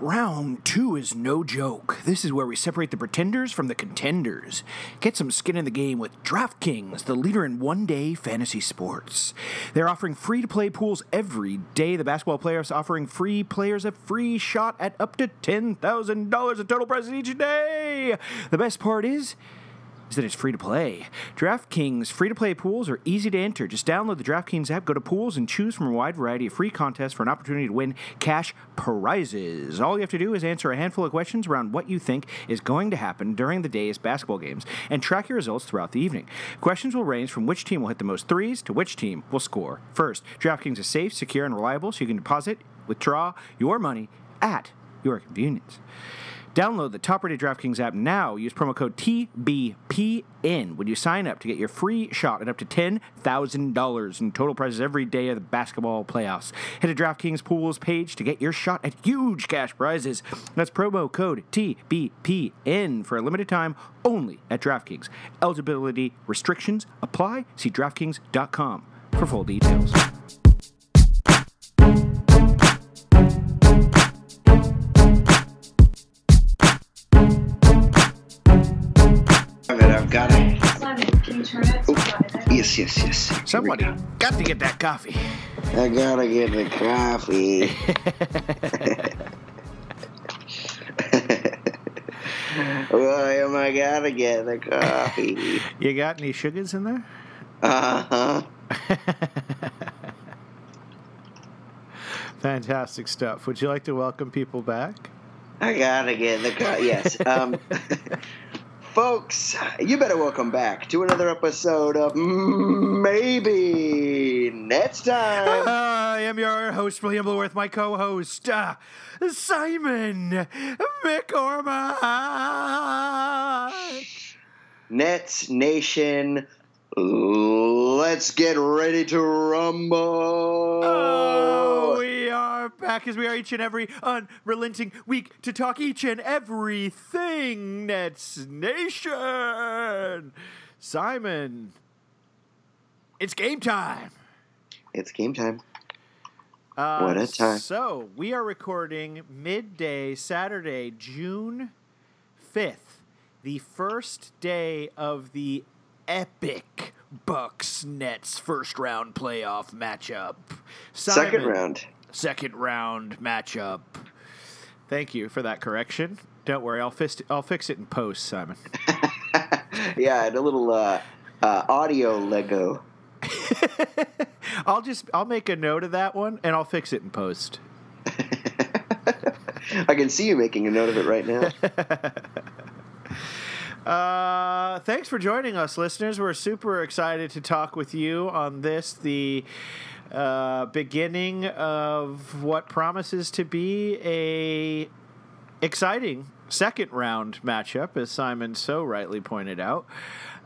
Round two is no joke. This is where we separate the pretenders from the contenders. Get some skin in the game with DraftKings, the leader in one day fantasy sports. They're offering free to play pools every day. The basketball playoffs offering free players a free shot at up to $10,000 in total prizes each day. The best part is, is that it's free to play. DraftKings free to play pools are easy to enter. Just download the DraftKings app, go to pools, and choose from a wide variety of free contests for an opportunity to win cash prizes. All you have to do is answer a handful of questions around what you think is going to happen during the day's basketball games and track your results throughout the evening. Questions will range from which team will hit the most threes to which team will score first. DraftKings is safe, secure, and reliable, so you can deposit, withdraw your money at your convenience. Download the top rated DraftKings app now. Use promo code TBPN when you sign up to get your free shot at up to $10,000 in total prizes every day of the basketball playoffs. Head to DraftKings Pools page to get your shot at huge cash prizes. That's promo code TBPN for a limited time only at DraftKings. Eligibility restrictions apply. See DraftKings.com for full details. Yes, yes, yes. Somebody go. got to get that coffee. I gotta get the coffee. Why am I gotta get the coffee? You got any sugars in there? Uh huh. Fantastic stuff. Would you like to welcome people back? I gotta get the coffee. Yes. Um, folks, you better welcome back to another episode of Maybe Nets Time. I am your host, William Blue, my co-host, uh, Simon McCormack. Nets Nation, let's get ready to rumble. Oh, are back as we are each and every unrelenting week to talk each and everything Nets Nation. Simon, it's game time. It's game time. Uh, What a time. So we are recording midday Saturday, June fifth, the first day of the epic Bucks Nets first round playoff matchup. Second round. Second round matchup. Thank you for that correction. Don't worry, I'll fix I'll fix it in post, Simon. yeah, and a little uh, uh, audio Lego. I'll just I'll make a note of that one and I'll fix it in post. I can see you making a note of it right now. Uh, thanks for joining us, listeners. We're super excited to talk with you on this, the uh, beginning of what promises to be a exciting second round matchup, as Simon so rightly pointed out.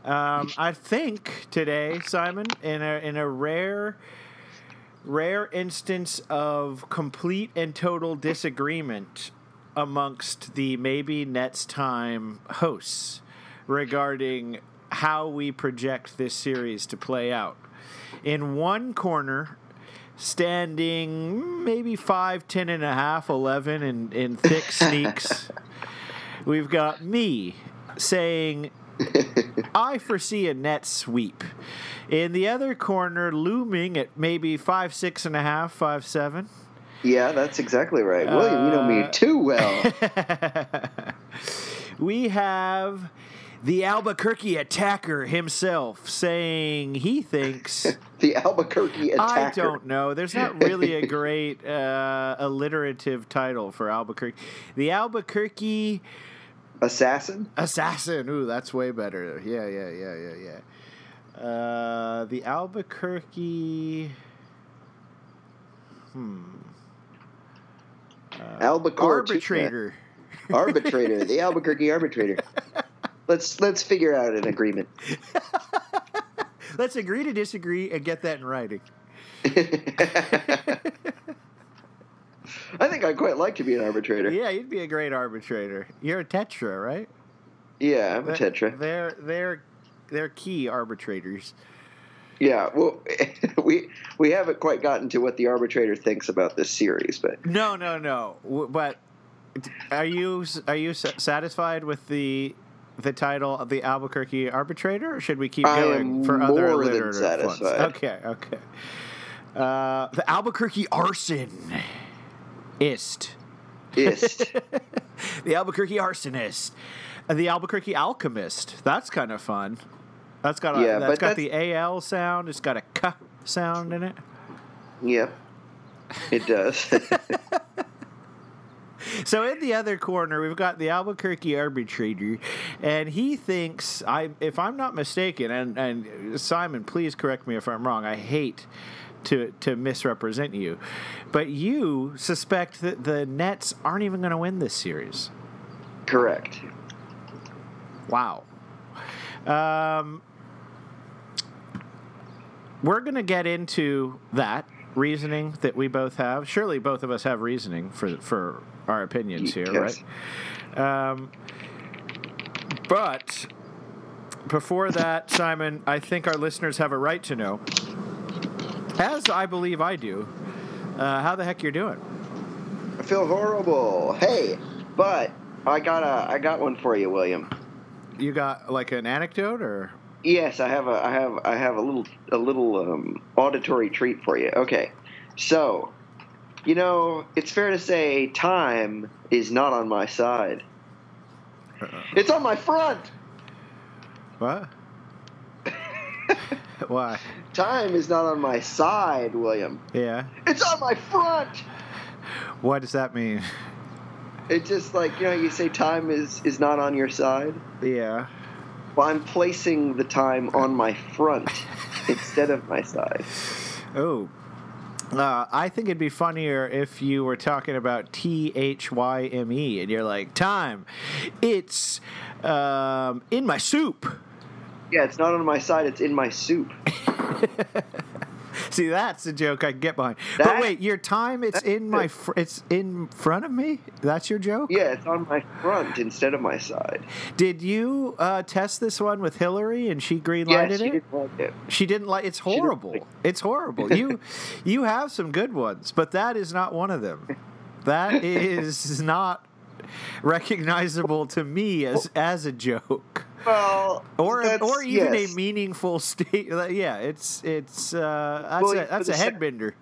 Um, I think today, Simon, in a in a rare rare instance of complete and total disagreement amongst the maybe Nets time hosts regarding how we project this series to play out. In one corner, standing maybe 5, 10 and a half, 11 in, in thick sneaks, we've got me saying I foresee a net sweep. In the other corner, looming at maybe five, six and a half, five, seven. yeah, that's exactly right. William, you know me Uh, too well. we have the Albuquerque attacker himself saying he thinks. the Albuquerque attacker. I don't know. There's not really a great uh, alliterative title for Albuquerque. The Albuquerque Assassin? assassin. Ooh, that's way better. Yeah, yeah, yeah, yeah, yeah. Uh, the Albuquerque. Hmm. Albacore. Arbitrator. arbitrator. The Albuquerque arbitrator. Let's let's figure out an agreement. Let's agree to disagree and get that in writing. I think I'd quite like to be an arbitrator. Yeah, you'd be a great arbitrator. You're a tetra, right? Yeah, I'm a tetra. They're they're they're key arbitrators. Yeah, well, we we haven't quite gotten to what the arbitrator thinks about this series, but No, no, no. But Are you are you satisfied with the the title of the Albuquerque Arbitrator, or should we keep I going for other alliterative ones? Okay, okay. Uh, the Albuquerque Arson. Ist. Ist. the Albuquerque Arsonist. The Albuquerque Alchemist. That's kind of fun. That's got a, Yeah, that's got that's- the AL sound. It's got a K sound in it. yep. It does. So in the other corner, we've got the Albuquerque arbitrator, and he thinks I, if I'm not mistaken, and and Simon, please correct me if I'm wrong. I hate to to misrepresent you, but you suspect that the Nets aren't even going to win this series. Correct. Wow. Um, we're going to get into that reasoning that we both have. Surely both of us have reasoning for for our opinions here, Yes. right? Um, but before that, Simon, I think our listeners have a right to know, as I believe I do, uh, how the heck you're doing. I feel horrible. Hey, but I got a I got one for you, William. You got like an anecdote or? Yes, I have a I have I have a little a little um, auditory treat for you. Okay, so you know it's fair to say time is not on my side. It's on my front. What? Why? Time is not on my side, William. Yeah. It's on my front. What does that mean? It's just like you know you say time is is not on your side. Yeah. Well, I'm placing the time on my front instead of my side. Oh. Uh, I think it'd be funnier if you were talking about T H Y M E and you're like, time, it's um, in my soup. Yeah, it's not on my side. It's in my soup. See, that's a joke I can get behind. but wait, your time, it's in my, fr- it's in front of me. That's your joke. Yeah, it's on my front instead of my side. Did you uh, test this one with Hillary and she green Yeah, lighted she it? didn't like it. She didn't like. It's horrible. like- It's horrible. You, you have some good ones, but that is not one of them. That is not recognizable to me as as a joke, Well, or or even yes. a meaningful state. Yeah, it's it's uh, that's Well, a, that's a sec- headbender.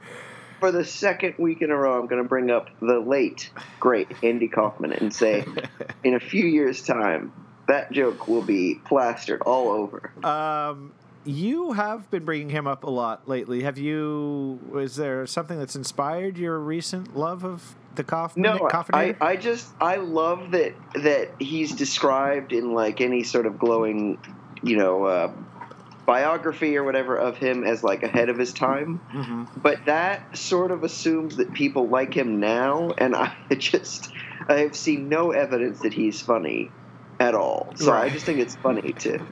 For the second week in a row, I'm going to bring up the late, great Andy Kaufman and say, in a few years' time, that joke will be plastered all over. Um, you have been bringing him up a lot lately. Have you? Is there something that's inspired your recent love of the Kaufman? No, I, I just I love that that he's described in like any sort of glowing, you know, uh, biography or whatever of him as like ahead of his time. Mhm. But that sort of assumes that people like him now, and I just I have seen no evidence that he's funny at all. So I just think it's funny too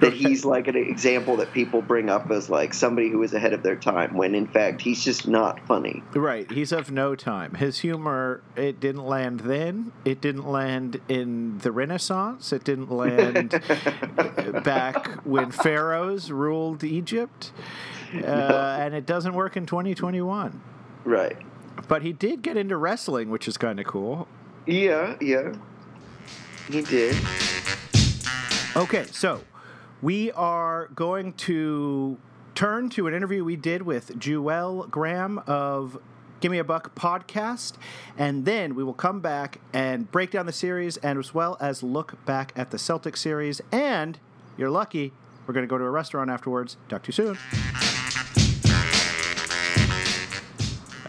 that he's like an example that people bring up as like somebody who is ahead of their time when in fact he's just not funny. Right, he's of no time. His humor, it didn't land then. It didn't land in the Renaissance. It didn't land back when pharaohs ruled Egypt, uh, and it doesn't work in 2021. Right. But he did get into wrestling, which is kind of cool. Yeah, yeah. He did. Okay, so we are going to turn to an interview we did with Jewel Graham of Give Me a Buck podcast, and then we will come back and break down the series and as well as look back at the Celtic series. And you're lucky, we're going to go to a restaurant afterwards. Talk to you soon.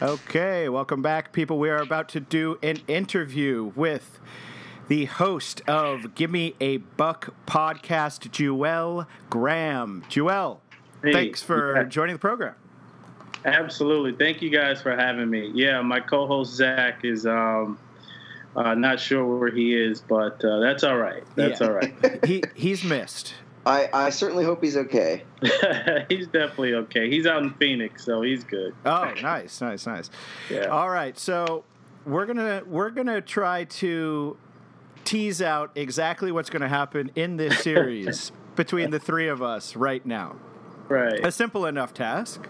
Okay, welcome back, people. We are about to do an interview with the host of Give Me a Buck podcast, Jewel Graham. Jewel, Hey, thanks for yeah. joining the program. Absolutely. Thank you guys for having me. Yeah, my co-host Zach is um, uh, not sure where he is, but uh, that's all right. That's Yeah. all right. he he's missed. I, I certainly hope he's okay. he's definitely okay. He's out in Phoenix, so he's good. Oh, nice, nice, nice. Yeah. All right, so we're gonna we're gonna try to tease out exactly what's going to happen in this series between the three of us right now. Right. A simple enough task.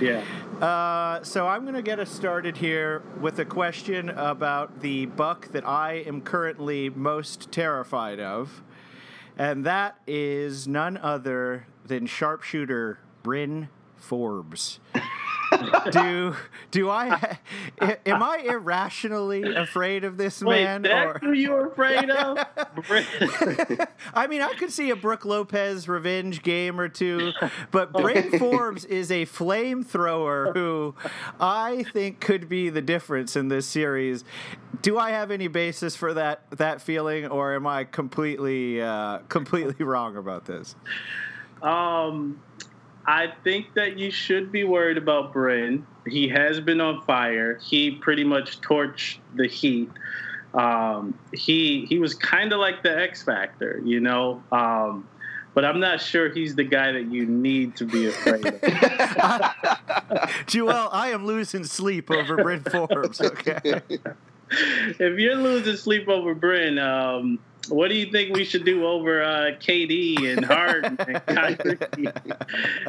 Yeah. Uh, so I'm going to get us started here with a question about the buck that I am currently most terrified of, and that is none other than sharpshooter Bryn Forbes. do do I am I irrationally afraid of this Wait, man? that's who you're afraid of? I mean, I could see a Brook Lopez revenge game or two, but Bryn Forbes is a flamethrower who I think could be the difference in this series. Do I have any basis for that that feeling, or am I completely uh, completely wrong about this? um, I think that you should be worried about Bryn. He has been on fire. He pretty much torched the Heat. Um, he he was kind of like the X Factor, you know. Um, but I'm not sure he's the guy that you need to be afraid of. Joel, I am losing sleep over Bryn Forbes. Okay. if you're losing sleep over Bryn, um, what do you think we should do over uh, KD and Harden and Kyrie?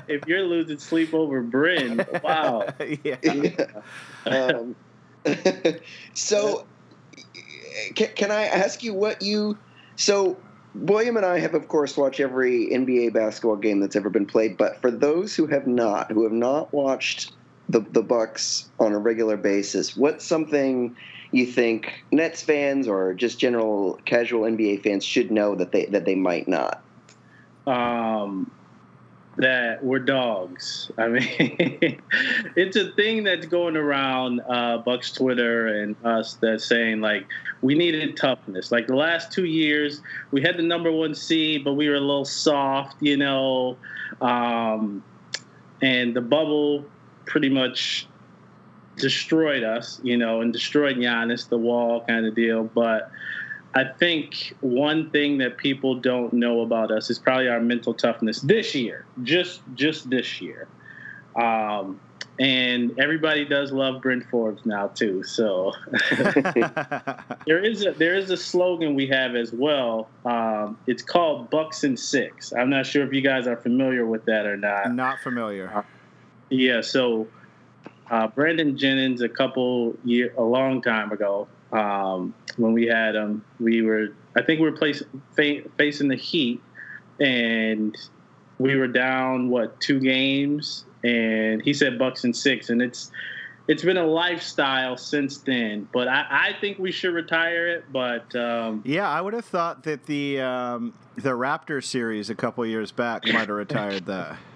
if you're losing sleep over Bryn, wow. yeah. um, so, can, can I ask you what you? So, William and I have, of course, watched every NBA basketball game that's ever been played. But for those who have not, who have not watched the the Bucks on a regular basis, what's something you think Nets fans or just general casual NBA fans should know that they that they might not? Um, that we're dogs. I mean, it's a thing that's going around uh, Bucks Twitter and us that's saying like we needed toughness. Like the last two years, we had the number one seed, but we were a little soft, you know. Um, and the bubble pretty much destroyed us, you know, and destroyed Giannis, the wall kind of deal. But I think one thing that people don't know about us is probably our mental toughness this year, just just this year. Um, and everybody does love Bryn Forbes now too. So there is a there is a slogan we have as well. Um, it's called Bucks and Six. I'm not sure if you guys are familiar with that or not. Not familiar. Yeah, so uh, Brandon Jennings, a couple year, a long time ago, um, when we had him, we were, I think we were place, fa- facing the Heat, and we were down what two games, and he said Bucks and six, and it's it's been a lifestyle since then. But I, I think we should retire it. But um, Yeah, I would have thought that the um, the Raptor series a couple years back might have retired that.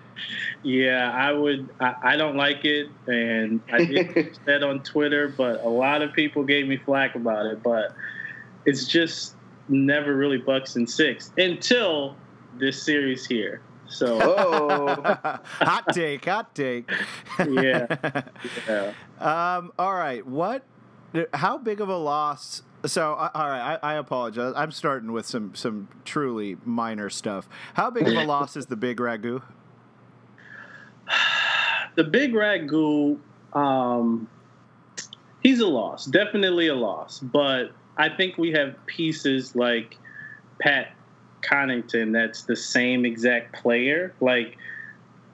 Yeah, I would. I, I don't like it, and I did that on Twitter, but a lot of people gave me flack about it. But it's just never really bucks and six until this series here. So Oh, hot take, hot take. yeah, yeah. Um, all right, what? How big of a loss? So, uh, all right, I, I apologize. I'm starting with some some truly minor stuff. How big of a loss is the big ragu? the big ragu, um, he's a loss, definitely a loss. But I think we have pieces like Pat Connaughton that's the same exact player. Like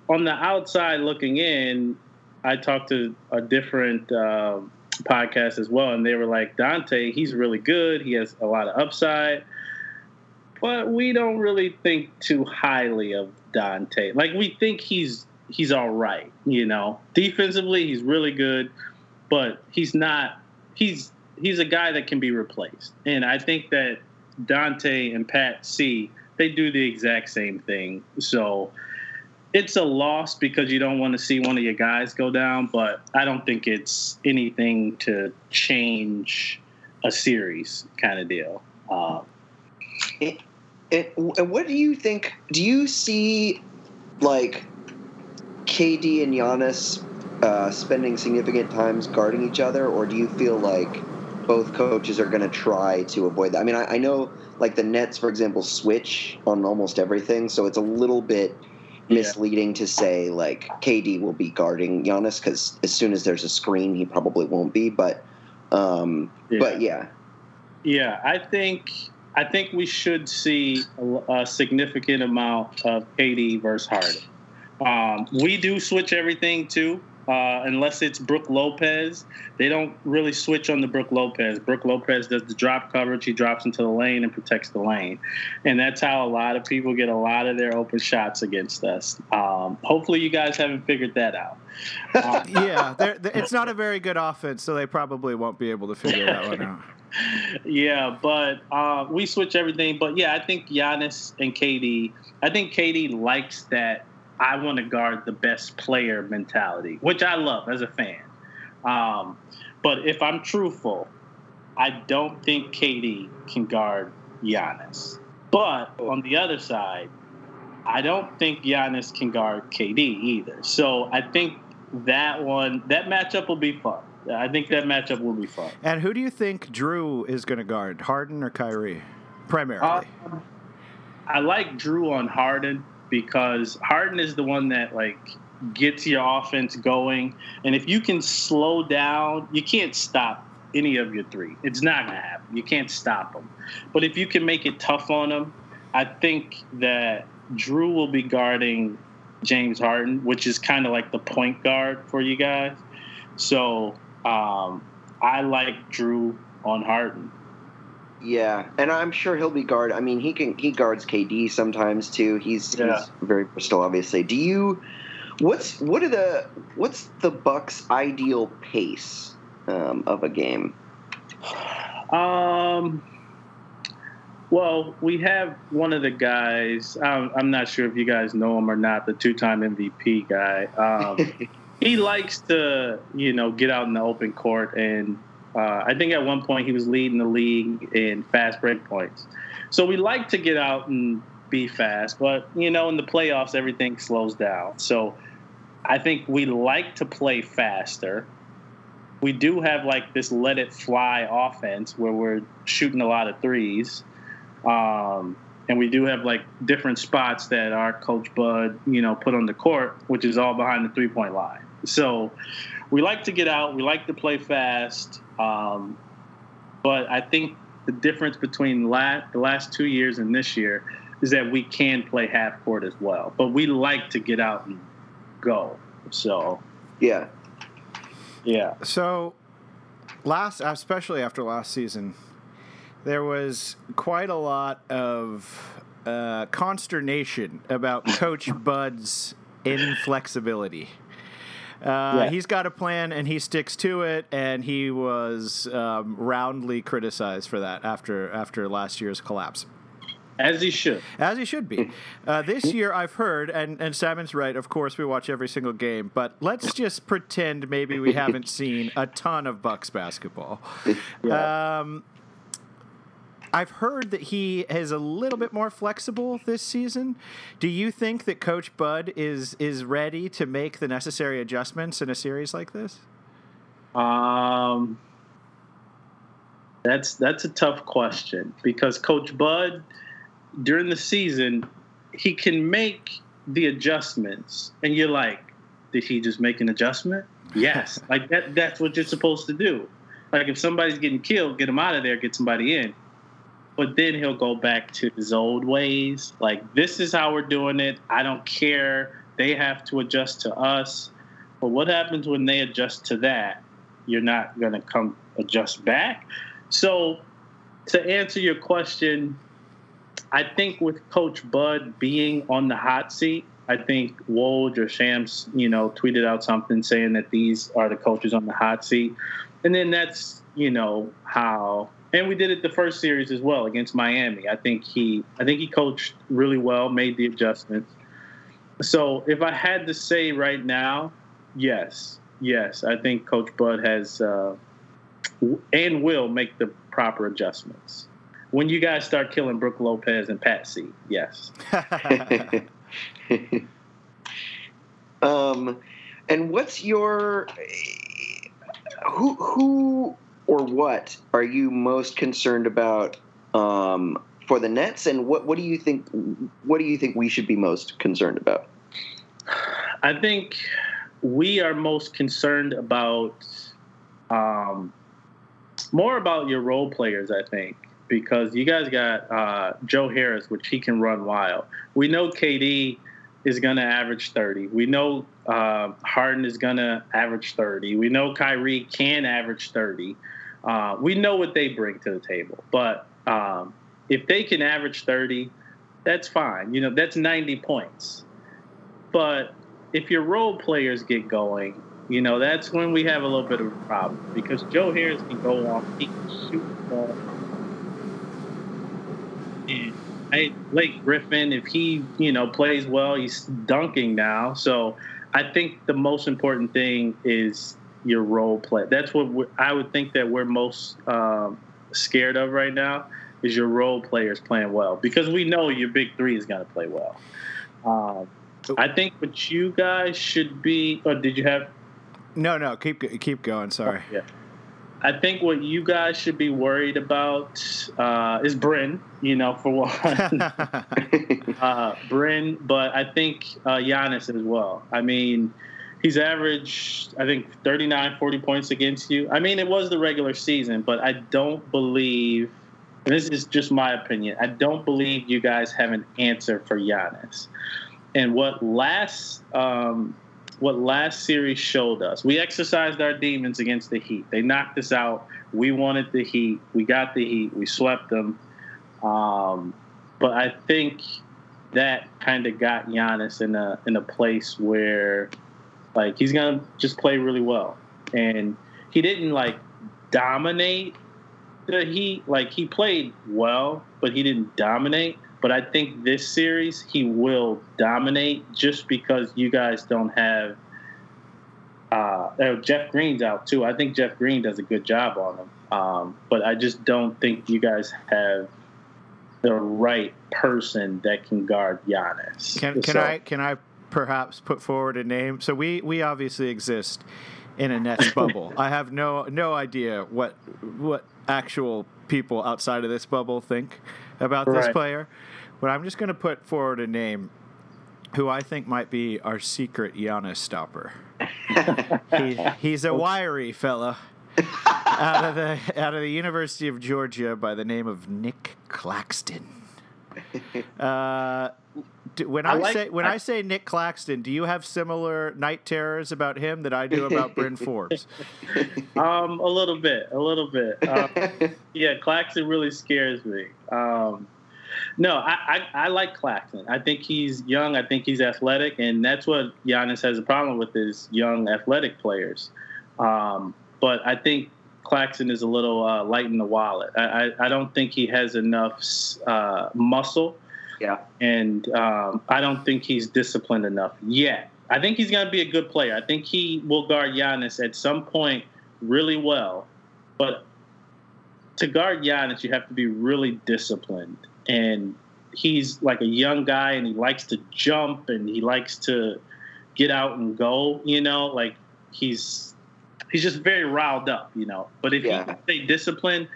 on the outside looking in, I talked to a different uh, podcast as well, and they were like, Donte, he's really good. He has a lot of upside. But we don't really think too highly of Donte. Like we think he's he's all right, you know. Defensively, he's really good, but he's not. He's he's a guy that can be replaced, and I think that Donte and Pat C they do the exact same thing. So it's a loss because you don't want to see one of your guys go down, but I don't think it's anything to change a series kind of deal. Uh, and, and what do you think? Do you see like KD and Giannis uh, spending significant times guarding each other, or do you feel like both coaches are going to try to avoid that? I mean, I, I know like the Nets, for example, switch on almost everything, so it's a little bit misleading to say like KD will be guarding Giannis because as soon as there's a screen, he probably won't be. But um, Yeah. but yeah, Yeah, I think I think we should see a, a significant amount of KD versus Harden. Um, we do switch everything too. Uh, unless it's Brook Lopez, they don't really switch on the Brook Lopez. Brook Lopez does the drop coverage. He drops into the lane and protects the lane, and that's how a lot of people get a lot of their open shots against us. Um, hopefully, you guys haven't figured that out. Um, yeah, they're, they're, it's not a very good offense, so they probably won't be able to figure that one out. yeah, but uh, we switch everything. But yeah, I think Giannis and KD. I think KD likes that I want to guard the best player mentality, which I love as a fan. Um, but if I'm truthful, I don't think KD can guard Giannis. But on the other side, I don't think Giannis can guard KD either. So I think that one, that matchup will be fun. I think that matchup will be fun. And who do you think Jrue is going to guard, Harden or Kyrie, primarily? Uh, I like Jrue on Harden because Harden is the one that like gets your offense going, and if you can slow down, you can't stop any of your three. It's not gonna happen. You can't stop them. But if you can make it tough on them, I think that Jrue will be guarding James Harden, which is kind of like the point guard for you guys. So um, I like Jrue on Harden. Yeah, and I'm sure he'll be guard. I mean, he can he guards KD sometimes too. He's, yeah. he's very versatile, obviously. Do you? What's what are the what's the Bucks' ideal pace um, of a game? Um. Well, we have one of the guys. I'm, I'm not sure if you guys know him or not. The two-time MVP guy. Um, he likes to, you know, get out in the open court and uh, I think at one point he was leading the league in fast break points. So we like to get out and be fast, but you know, in the playoffs, everything slows down. So I think we like to play faster. We do have like this let it fly offense where we're shooting a lot of threes. Um, and we do have like different spots that our coach Bud, you know, put on the court, which is all behind the three point line. So we like to get out. We like to play fast. Um, but I think the difference between la- the last two years and this year is that we can play half court as well. But we like to get out and go. So yeah, yeah. So last, especially after last season, there was quite a lot of uh, consternation about Coach Bud's inflexibility. Uh, yeah. He's got a plan and he sticks to it, and he was um, roundly criticized for that after after last year's collapse. As he should. As he should be. Uh, this year, I've heard, and, and Simon's right, of course, we watch every single game, but let's just pretend maybe we haven't seen a ton of Bucks basketball. Yeah. Um, I've heard that he is a little bit more flexible this season. Do you think that Coach Bud is is ready to make the necessary adjustments in a series like this? Um, that's that's a tough question because Coach Bud during the season he can make the adjustments, and you're like, did he just make an adjustment? Yes, like that. That's what you're supposed to do. Like if somebody's getting killed, get them out of there, get somebody in but then he'll go back to his old ways. Like, this is how we're doing it. I don't care. They have to adjust to us. But what happens when they adjust to that? You're not going to come adjust back. So, to answer your question, I think with Coach Bud being on the hot seat, I think Woj or Shams, you know, tweeted out something saying that these are the coaches on the hot seat. And then that's, you know, how and we did it the first series as well against Miami. I think he I think he coached really well, made the adjustments. So if I had to say right now, yes, yes, I think Coach Bud has uh, and will make the proper adjustments. When you guys start killing Brook Lopez and Patsy, yes. um, and what's your who who or what are you most concerned about um, for the Nets, and what what do you think? What do you think we should be most concerned about? I think we are most concerned about um, more about your role players. I think because you guys got uh, Joe Harris, which he can run wild. We know KD is going to average 30. We know uh, Harden is going to average 30. We know Kyrie can average 30. Uh, we know what they bring to the table. But um, if they can average 30, that's fine. You know, that's 90 points. But if your role players get going, you know, that's when we have a little bit of a problem because Joe Harris can go off, he can shoot the ball. And Blake Griffin, if he, you know, plays well, he's dunking now. So I think the most important thing is your role play. That's what I would think that we're most um, scared of right now is your role players playing well because we know your big three is going to play well. Um, I think what you guys should be. Or did you have? No, no. Keep keep going. Sorry. Oh, yeah. I think what you guys should be worried about uh, is Bryn. You know, for one, uh, Bryn. But I think uh, Giannis as well. I mean, he's averaged I think 39, 40 points against you. I mean, it was the regular season, but I don't believe. this is just my opinion. I don't believe you guys have an answer for Giannis. And what last um, what last series showed us, we exercised our demons against the Heat. They knocked us out. We wanted the Heat. We got the Heat. We swept them. Um, but I think that kind of got Giannis in a in a place where, like, he's gonna just play really well, and he didn't like dominate the Heat. Like, he played well, but he didn't dominate. But I think this series he will dominate just because you guys don't have. Uh, oh, Jeff Green's out too. I think Jeff Green does a good job on him. Um, but I just don't think you guys have the right person that can guard Giannis. Can, can so, I can I perhaps put forward a name? So we we obviously exist in a Nets bubble. I have no no idea what what actual people outside of this bubble think about right. this player. But I'm just going to put forward a name who I think might be our secret Giannis stopper. he, he's a wiry fella out of the out of the University of Georgia by the name of Nick Claxton. Uh, do, when I, I like, say when I, I, say Nick Claxton, do you have similar night terrors about him that I do about Bryn Forbes? Um, a little bit, a little bit. Um, yeah, Claxton really scares me. Um, no, I, I, I, like Claxton. I think he's young. I think he's athletic, and that's what Giannis has a problem with is young athletic players. Um, but I think Claxton is a little uh, light in the wallet. I, I, I, don't think he has enough uh, muscle. Yeah. And um, I don't think he's disciplined enough yet. I think he's going to be a good player. I think he will guard Giannis at some point really well. But to guard Giannis, you have to be really disciplined and he's like a young guy and he likes to jump and he likes to get out and go you know like he's he's just very riled up you know but if yeah. he stay disciplined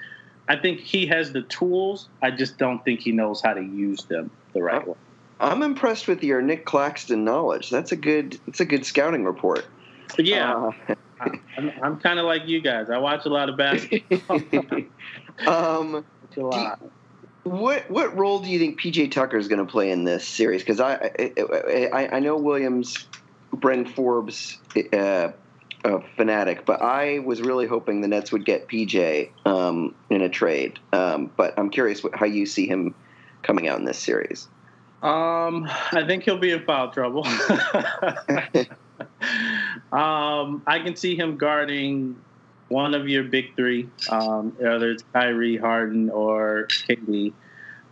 i think he has the tools. I just don't think he knows how to use them the right I'm, way. I'm impressed with your nick claxton knowledge. That's a good it's a good scouting report. Yeah. Uh, i'm, I'm kind of like you guys. I watch a lot of basketball. Um a lot. What what role do you think PJ Tucker is going to play in this series? Because I, I I know Williams, Bryn Forbes, uh, a fanatic, but I was really hoping the Nets would get PJ um, in a trade. Um, but I'm curious what, how you see him coming out in this series. Um, I think he'll be in foul trouble. um, I can see him guarding one of your big three, um, whether it's Kyrie, Harden, or KD.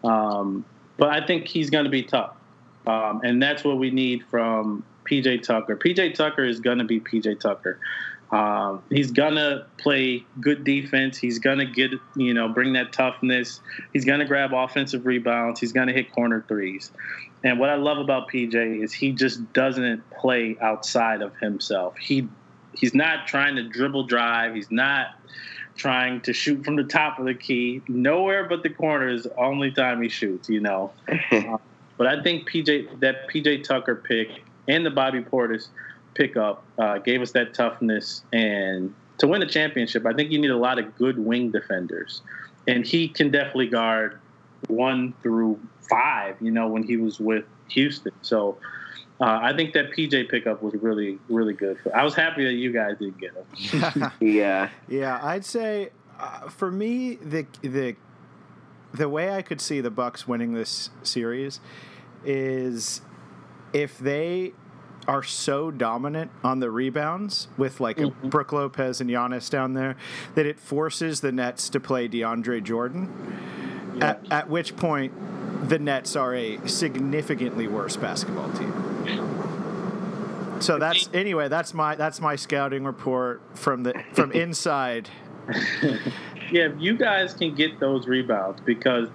Um, but I think he's going to be tough, um, and that's what we need from PJ Tucker. PJ Tucker is going to be PJ Tucker. Um, he's gonna play good defense. He's gonna get you know bring that toughness. He's gonna grab offensive rebounds. He's gonna hit corner threes. And what I love about PJ is he just doesn't play outside of himself. He he's not trying to dribble drive. He's not trying to shoot from the top of the key. Nowhere but the corner is the only time he shoots, you know. uh, but I think PJ that PJ Tucker pick and the Bobby Portis pickup uh, gave us that toughness and to win the championship, I think you need a lot of good wing defenders, and he can definitely guard one through five. You know, when he was with Houston, so uh, I think that PJ pickup was really, really good. For, I was happy that you guys didn't get him. Yeah. Yeah, I'd say uh, for me the the the way I could see the Bucks winning this series is if they are so dominant on the rebounds with like Mhm. Brook Lopez and Giannis down there that it forces the Nets to play DeAndre Jordan. Yeah. At, at which point, the Nets are a significantly worse basketball team. So that's anyway. That's my that's my scouting report from the from inside. yeah, if you guys can get those rebounds, because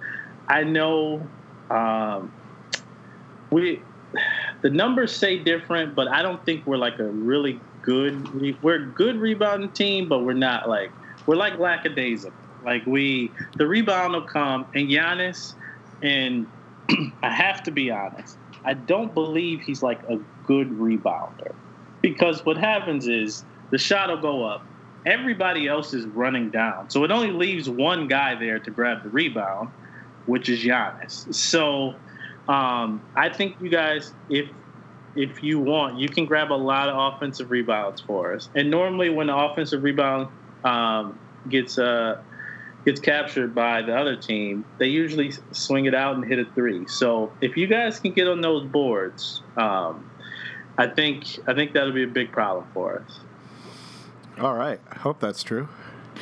I know um, we the numbers say different, but I don't think we're like a really good. We're a good rebounding team, but we're not like we're like lackadaisical. Like we, the rebound will come, and Giannis, and I have to be honest, I don't believe he's like a good rebounder, because what happens is the shot will go up, everybody else is running down, so it only leaves one guy there to grab the rebound, which is Giannis. So um, I think you guys, if if you want, you can grab a lot of offensive rebounds for us. And normally, when the offensive rebound um, gets uh, gets captured by the other team, they usually swing it out and hit a three. So if you guys can get on those boards, um, I think I think that'll be a big problem for us. All right, I hope that's true.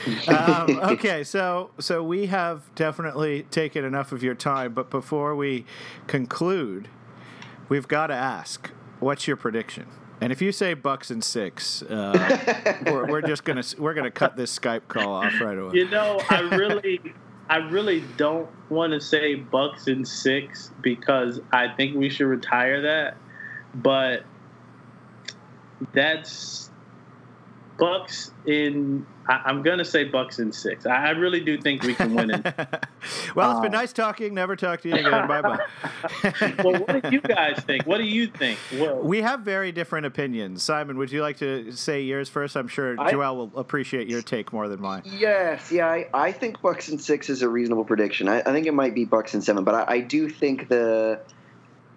um, okay, so so we have definitely taken enough of your time, but before we conclude, we've got to ask, what's your prediction? And if you say Bucks and six, uh, we're, we're just gonna we're gonna cut this Skype call off right away. You know, I really, I really don't want to say Bucks and six because I think we should retire that. But that's Bucks in. I, I'm gonna say Bucks in six. I, I really do think we can win it. well, it's been Uh, nice talking. Never talk to you again. Bye bye. well, what do you guys think? What do you think? Well, We have very different opinions. Simon, would you like to say yours first? I'm sure I- Joel will appreciate your take more than mine. Yes, yeah, I, I think Bucks in six is a reasonable prediction. I, I think it might be Bucks in seven, but I, I do think the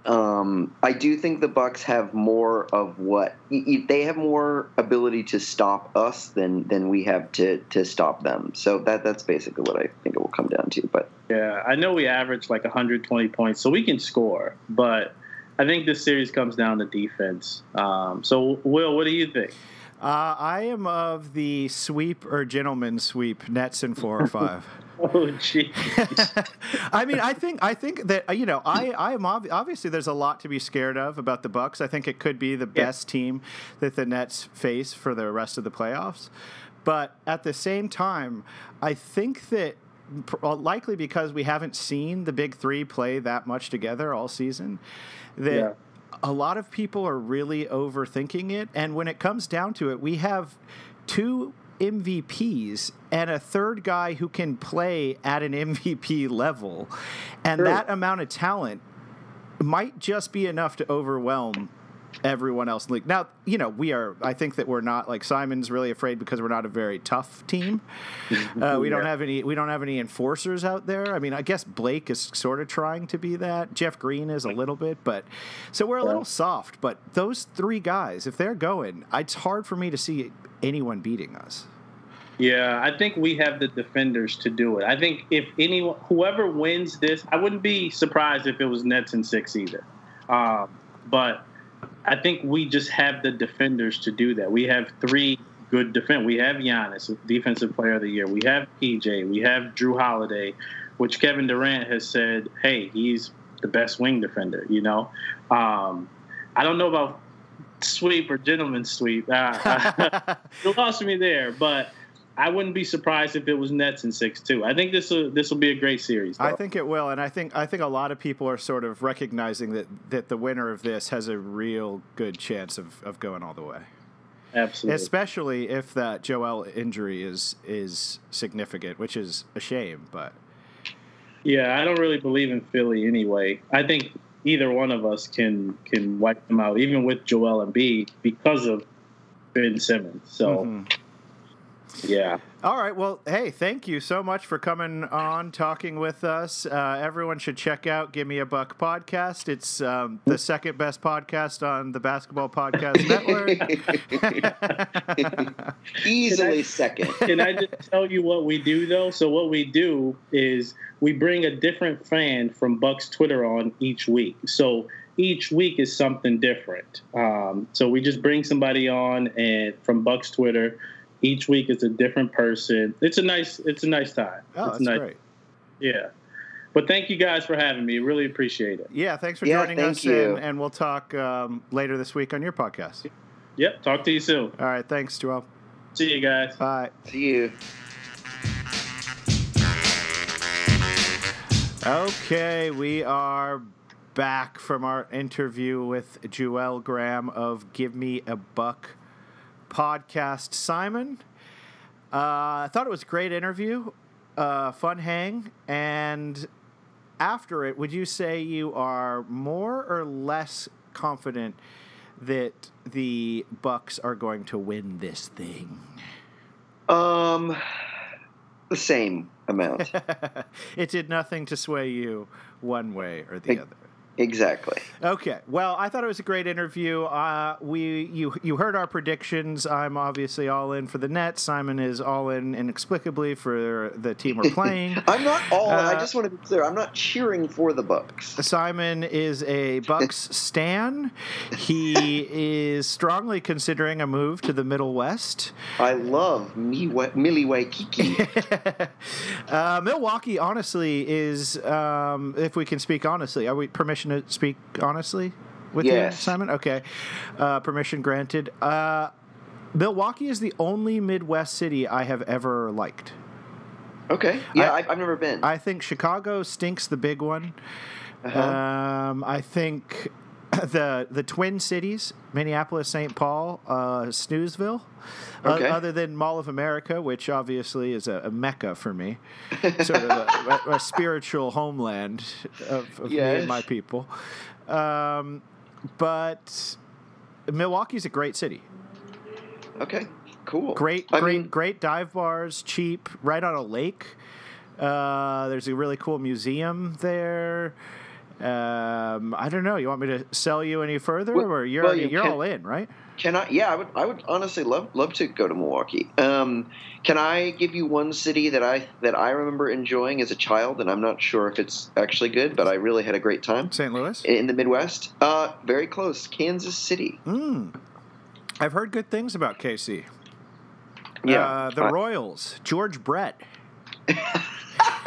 um, I do think the Bucks have more of what y- y- they have more ability to stop us than than we have to to stop them. So that that's basically what I think it will come down to. But Yeah, I know we average like 120 points, so we can score. But I think this series comes down to defense. Um, so, Will, what do you think? Uh, I am of the sweep or gentleman sweep Nets in four or five. Oh, gee. I mean, I think I think that uh, you know, I I am ob- obviously there's a lot to be scared of about the Bucks. I think it could be the Yeah. best team that the Nets face for the rest of the playoffs. But at the same time, I think that likely because we haven't seen the big three play that much together all season, that Yeah. a lot of people are really overthinking it. And when it comes down to it, we have two MVPs and a third guy who can play at an MVP level. And that amount of talent might just be enough to overwhelm everyone else in the league. Now, you know, we are, I think that we're not, like Simon's really afraid because we're not a very tough team. Uh, we don't have any, we don't have any enforcers out there. I mean, I guess Blake is sort of trying to be that. Jeff Green is a little bit, but so we're a Yeah. little soft. But those three guys, if they're going, it's hard for me to see anyone beating us. Yeah, I think we have the defenders to do it. I think if anyone, whoever wins this, I wouldn't be surprised if it was Nets in six either. Um, but I think we just have the defenders to do that. We have three good defend. We have Giannis, Defensive Player of the Year. We have PJ. We have Jrue Holiday, which Kevin Durant has said, hey, he's the best wing defender. You know, um, I don't know about sweep or gentleman sweep. Uh, you lost me there, but I wouldn't be surprised if it was Nets in six too. I think this will this will be a great series. I think it will, and I think I think a lot of people are sort of recognizing that that the winner of this has a real good chance of, of going all the way. absolutely. Especially if that Joel injury is is significant, which is a shame, but Yeah, I don't really believe in Philly anyway. I think either one of us can can wipe them out, even with Joel and B, because of Ben Simmons. So Mhm. Yeah. All right. Well, hey, thank you so much for coming on, talking with us. Uh, everyone should check out Give Me a Buck podcast. It's um, the second best podcast on the Basketball Podcast Network. Easily second. Can I just tell you what we do though? So what we do is we bring a different fan from Buck's Twitter on each week. So each week is something different. Um, so we just bring somebody on and from Buck's Twitter. Each week is a different person. It's a nice. It's a nice time. oh, it's that's nice. great. Yeah. But thank you guys for having me. Really appreciate it. Yeah, thanks for Yeah, joining thank us, you. And, and we'll talk um, later this week on your podcast. Yep. Talk to you soon. All right. Thanks, Joel. See you guys. Bye. See you. Okay, we are back from our interview with Joel Graham of Give Me a Buck podcast. Simon, uh, I thought it was a great interview, uh, fun hang, and after it, would you say you are more or less confident that the Bucks are going to win this thing? Um, the same amount. it did nothing to sway you one way or the other. Exactly. Okay. Well, I thought it was a great interview. Uh, we you you heard our predictions. I'm obviously all in for the Nets. Simon is all in inexplicably for the team we're playing. I'm not all. I Uh, just want to be clear. I'm not cheering for the Bucks. Simon is a Bucks stan. He is strongly considering a move to the Middle West. I love me, Millie Waikiki. uh, Milwaukee, honestly, is um, if we can speak honestly. Are we permission to speak honestly with Yes. you, Simon? Okay, uh, permission granted. Uh, Milwaukee is the only Midwest city I have ever liked. Okay. Yeah, I- I've never been. I think Chicago stinks the big one. Uh-huh. Um, I think the the Twin Cities, Minneapolis, St. Paul, uh, Snoozeville, Okay. other than Mall of America, which obviously is a, a mecca for me, sort of a, a, a spiritual homeland of, of me and my people. Um, but Milwaukee's a great city. okay. Cool. Great, I great, mean, great dive bars, cheap, right on a lake. Uh, there's a really cool museum there. Um, I don't know. You want me to sell you any further, Well- or you're well, you you're can- all in, right? Can I? Yeah, I would. I would honestly love love to go to Milwaukee. Um, can I give you one city that I that I remember enjoying as a child, and I'm not sure if it's actually good, but I really had a great time St. Louis. in the Midwest. Uh, very close, Kansas City. Mm. I've heard good things about KC. Yeah, Uh, the I- Royals, George Brett,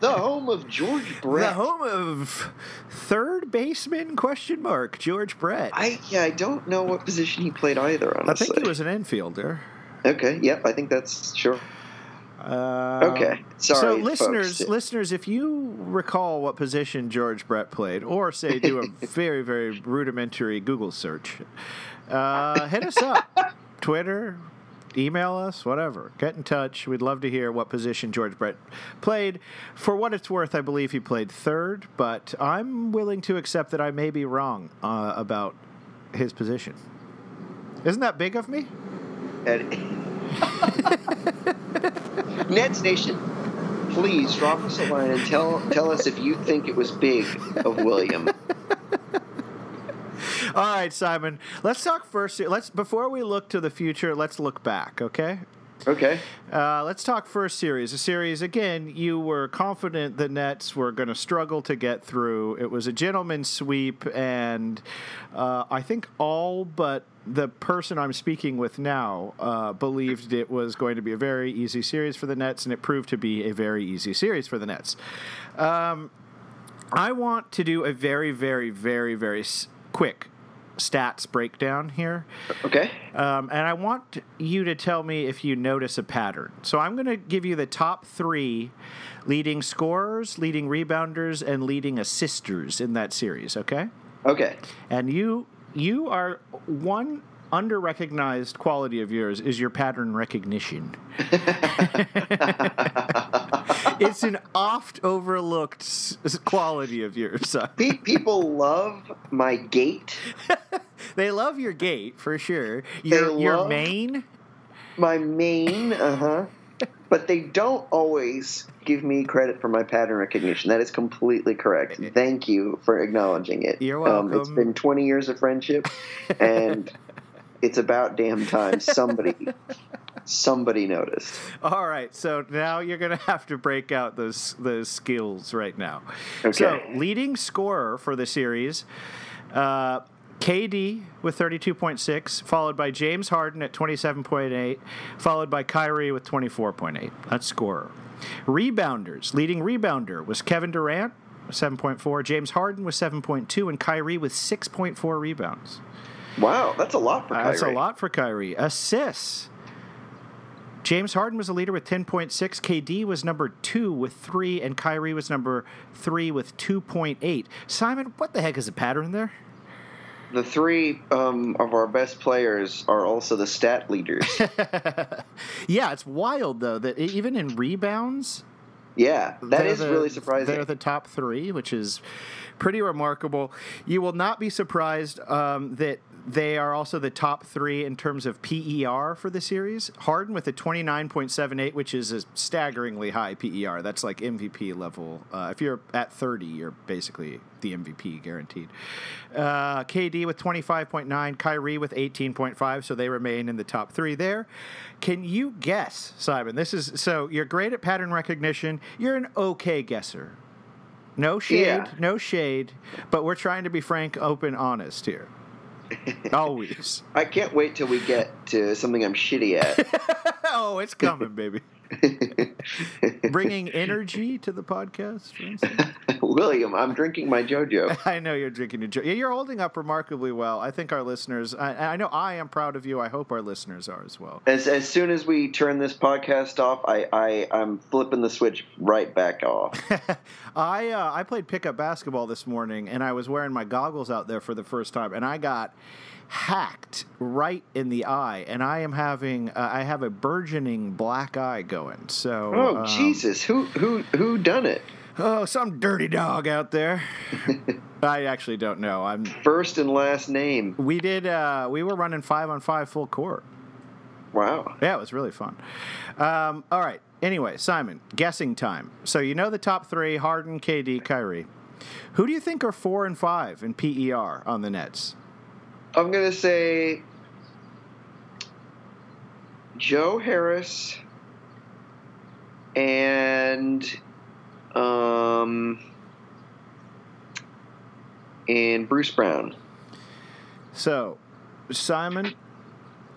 the home of George Brett. the home of third baseman question mark George Brett. I yeah, I don't know what position he played either. Honestly, I think he was an infielder. okay. Yep, I think that's sure. Uh, Okay, sorry, So, folks. listeners, listeners, if you recall what position George Brett played, or say do a very, very rudimentary Google search, uh, hit us up, Twitter, email us, whatever. Get in touch. We'd love to hear what position George Brett played. For what it's worth, I believe he played third, but I'm willing to accept that I may be wrong uh, about his position. Isn't that big of me? Nets Nation, please drop us a line and tell tell us if you think it was big of William. All right, Simon. Let's talk first. Let's before we look to the future. Let's look back. Okay. Okay. Uh, let's talk first series. A series again. You were confident the Nets were going to struggle to get through. It was a gentleman's sweep, and uh, I think all but the person I'm speaking with now uh, believed it was going to be a very easy series for the Nets, and it proved to be a very easy series for the Nets. Um, I want to do a very, very, very, very quick stats breakdown here. Okay. Um, and I want you to tell me if you notice a pattern. So I'm going to give you the top three leading scorers, leading rebounders, and leading assisters in that series. Okay, Okay. and you you are one under recognized quality of yours is your pattern recognition. it's an oft overlooked quality of yours. people love my gait. they love your gait for sure. Your your mane. my main, uh huh. But they don't always give me credit for my pattern recognition. That is completely correct. Thank you for acknowledging it. You're Um, it's welcome. been 20 years of friendship, and it's about damn time somebody somebody noticed. All right, so now you're gonna have to break out those those skills right now. Okay. So leading scorer for the series, uh, KD with 32.6, followed by James Harden at 27.8, followed by Kyrie with 24.8. That's scorer. Rebounders, leading rebounder was Kevin Durant. 7.4, James Harden with 7.2, and Kyrie with 6.4 rebounds. Wow, that's a lot for Kyrie. That's a lot for Kyrie. Assists. James Harden was a leader with 10.6. KD was number two with three, and Kyrie was number three with 2.8. Simon, what the heck is the pattern there? The three um, of our best players are also the stat leaders. yeah, it's wild though that even in rebounds, yeah, that they're is the- really surprising. They're the top three, which is pretty remarkable. You will not be surprised um, that they are also the top three in terms of PER for the series. Harden with a 29.78, which is a staggeringly high PER. That's like MVP level. Uh, if you're at 30, you're basically the MVP guaranteed. Uh, KD with 25.9, Kyrie with 18.5, so they remain in the top three there. Can you guess, Simon? This is so you're great at pattern recognition. You're an okay guesser. No shade, Yeah. no shade, but we're trying to be frank, open, honest here. Always. I can't wait till we get to something I'm shitty at. oh, it's coming, baby. Bringing energy to the podcast. William, I'm drinking my JoJo. I know you're drinking your. jo- Yeah, you're holding up remarkably well. I think our listeners. I, I know I am proud of you. I hope our listeners are as well. As, as soon as we turn this podcast off, I, I, I'm flipping the switch right back off. I uh, I played pickup basketball this morning, and I was wearing my goggles out there for the first time, and I got hacked right in the eye, and I am having uh, I have a burgeoning black eye going. So Oh, um, Jesus. Who, who, who done it? oh, some dirty dog out there. I actually don't know. I'm. First and last name. We did. Uh, we were running five on five full court. Wow. Yeah, it was really fun. Um, all right. Anyway, Simon, guessing time. So you know the top three: Harden, KD, Kyrie. Who do you think are four and five in PER on the Nets? I'm going to say Joe Harris and um and Bruce Brown. So, Simon,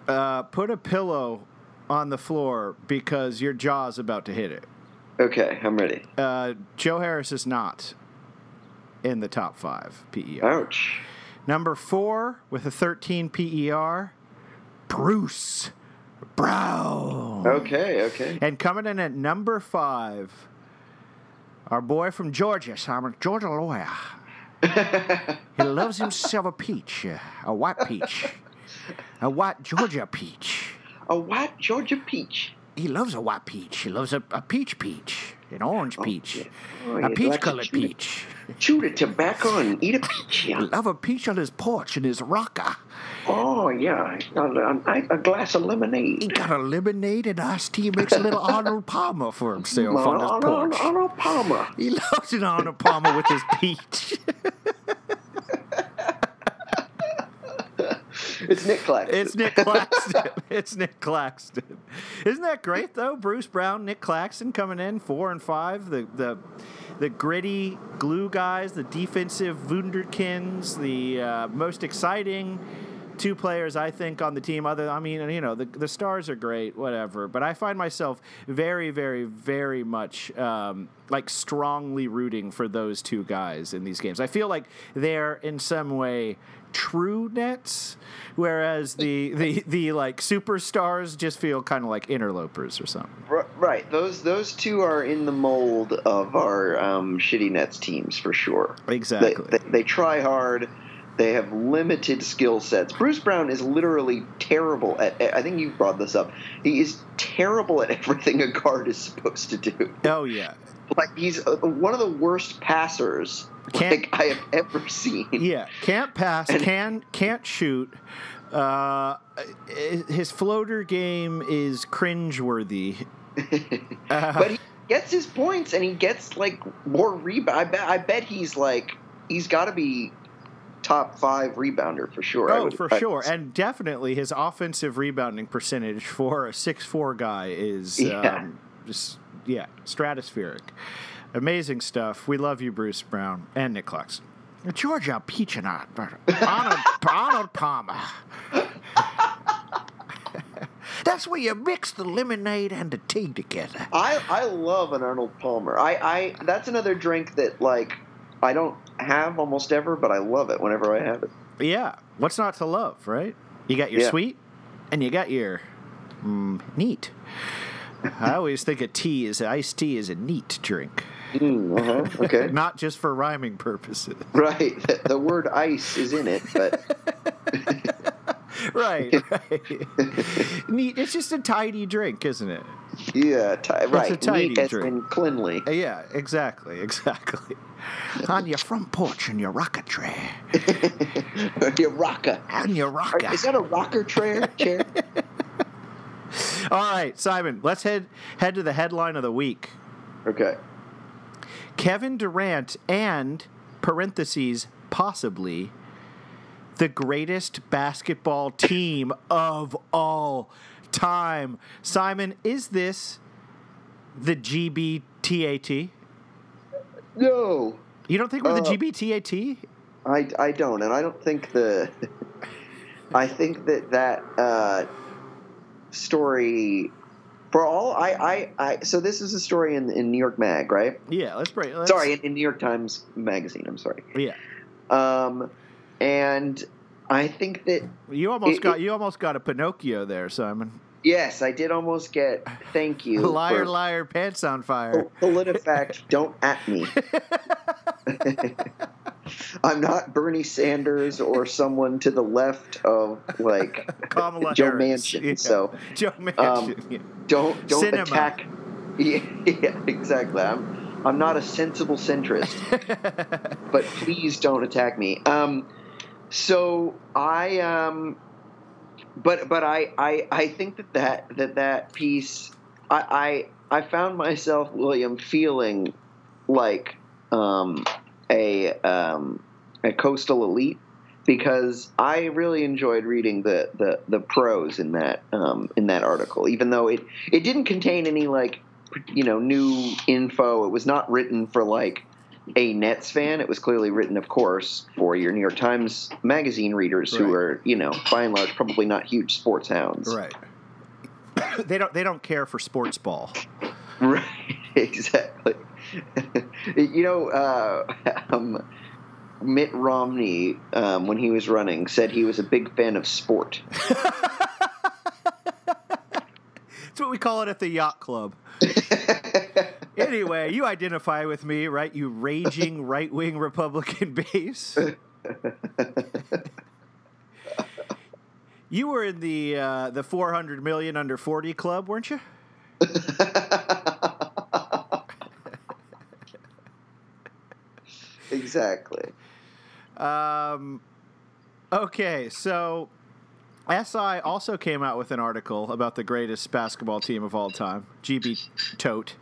uh, put a pillow on the floor because your jaw's about to hit it. Okay, I'm ready. Uh, Joe Harris is not in the top five PER. Ouch. Number four with a 13 PER, Bruce Brown. Okay, okay. And coming in at number five, our boy from Georgia, Simon, Georgia lawyer. He loves himself a peach, a white peach, a white Georgia peach. A white Georgia peach. He loves a white peach. He loves a, a peach peach, an orange oh, peach, yeah. Oh, a peach like colored chew peach. Chew the tobacco and eat a peach. Yeah. Love a peach on his porch and his rocker. Oh, yeah. A, a, a glass of lemonade. He got a lemonade and iced tea. Makes a little Arnold Palmer for himself on his Arnold- porch. Arnold Palmer. He loves an Arnold Palmer with his peach. It's Nick Claxton. It's Nick Claxton. it's Nick Claxton. Isn't that great though? Bruce Brown, Nick Claxton coming in four and five. The the the gritty glue guys, the defensive wunderkinds, the uh, most exciting two players I think on the team. Other, I mean, you know, the the stars are great, whatever. But I find myself very, very, very much um, like strongly rooting for those two guys in these games. I feel like they're in some way true Nets, whereas the the the like superstars just feel kind of like interlopers or something. Right. Those those two are in the mold of our um, shitty Nets teams for sure. They, Exactly. they, they try hard. They have limited skill sets. Bruce Brown is literally terrible at. I think you brought this up. He is terrible at everything a guard is supposed to do. oh yeah. Like he's uh, one of the worst passers Can't- like I have ever seen. Yeah, can't pass, And- can can't shoot. Uh, his floater game is cringeworthy. Uh, but he gets his points and he gets like more rebound. I bet. I bet he's like he's got to be top five rebounder for sure. Oh, would- for I- sure, and definitely his offensive rebounding percentage for a six four guy is Yeah. um, just yeah stratospheric. Amazing stuff. We love you, Bruce Brown and Nick Claxton. Georgia Peachinot, Arnold, Arnold Palmer. That's where you mix the lemonade and the tea together. I I love an Arnold Palmer. I I that's another drink that like I don't have almost ever, but I love it whenever I have it. Yeah, what's not to love, right? You got your Yeah. sweet, and you got your mm, neat. I always think a tea is iced tea is a neat drink, Mm, uh-huh. Okay. not just for rhyming purposes. right. The, the word ice is in it, but right, right. neat. It's just a tidy drink, isn't it? yeah, ti- right. tidy Neat as drink. in cleanly. Uh, Yeah, exactly, exactly. On your front porch in your rocker tray, Your rocker. on your rocker. Is that a rocker chair? chair? All right, Simon. Let's head head to the headline of the week. Okay. Kevin Durant and parentheses possibly the greatest basketball team of all time. Simon, is this the GBTAT? No, You don't think we're the Uh, GBTAT? I, I don't, and I don't think the. I think that that uh, story, for all I, I, I so this is a story in, in New York Mag, right? Yeah, let's break. Let's, Sorry, in, in New York Times Magazine. I'm sorry. Yeah, Um, and I think that you almost It- got you almost got a Pinocchio there, Simon. yes, I did almost get thank you. liar, liar, pants on fire. PolitiFact, don't at me. I'm not Bernie Sanders or someone to the left of like Kamala Joe Harris. Manchin. Yeah. So Joe Manchin. yeah. Don't don't Sinema. attack. Yeah, yeah, exactly. I'm I'm not a sensible centrist, but please don't attack me. Um, so I um, but but I I I think that that that that piece I I I found myself William feeling like um a um a coastal elite because I really enjoyed reading the, the, the prose in that um, in that article, even though it, it didn't contain any like you know new info. It was not written for like a Nets fan. It was clearly written, of course, for your New York Times Magazine readers who are you know by and large probably not huge sports hounds. Right. they don't. They don't care for sports ball. Right, exactly. you know, uh, um, Mitt Romney, um, when he was running, said he was a big fan of sport. That's what we call it at the yacht club. Anyway, you identify with me, right? You raging right wing Republican base. you were in the uh, the 400 million under 40 club, weren't you? exactly. Um, okay, so SI also came out with an article about the greatest basketball team of all time, GB Tote,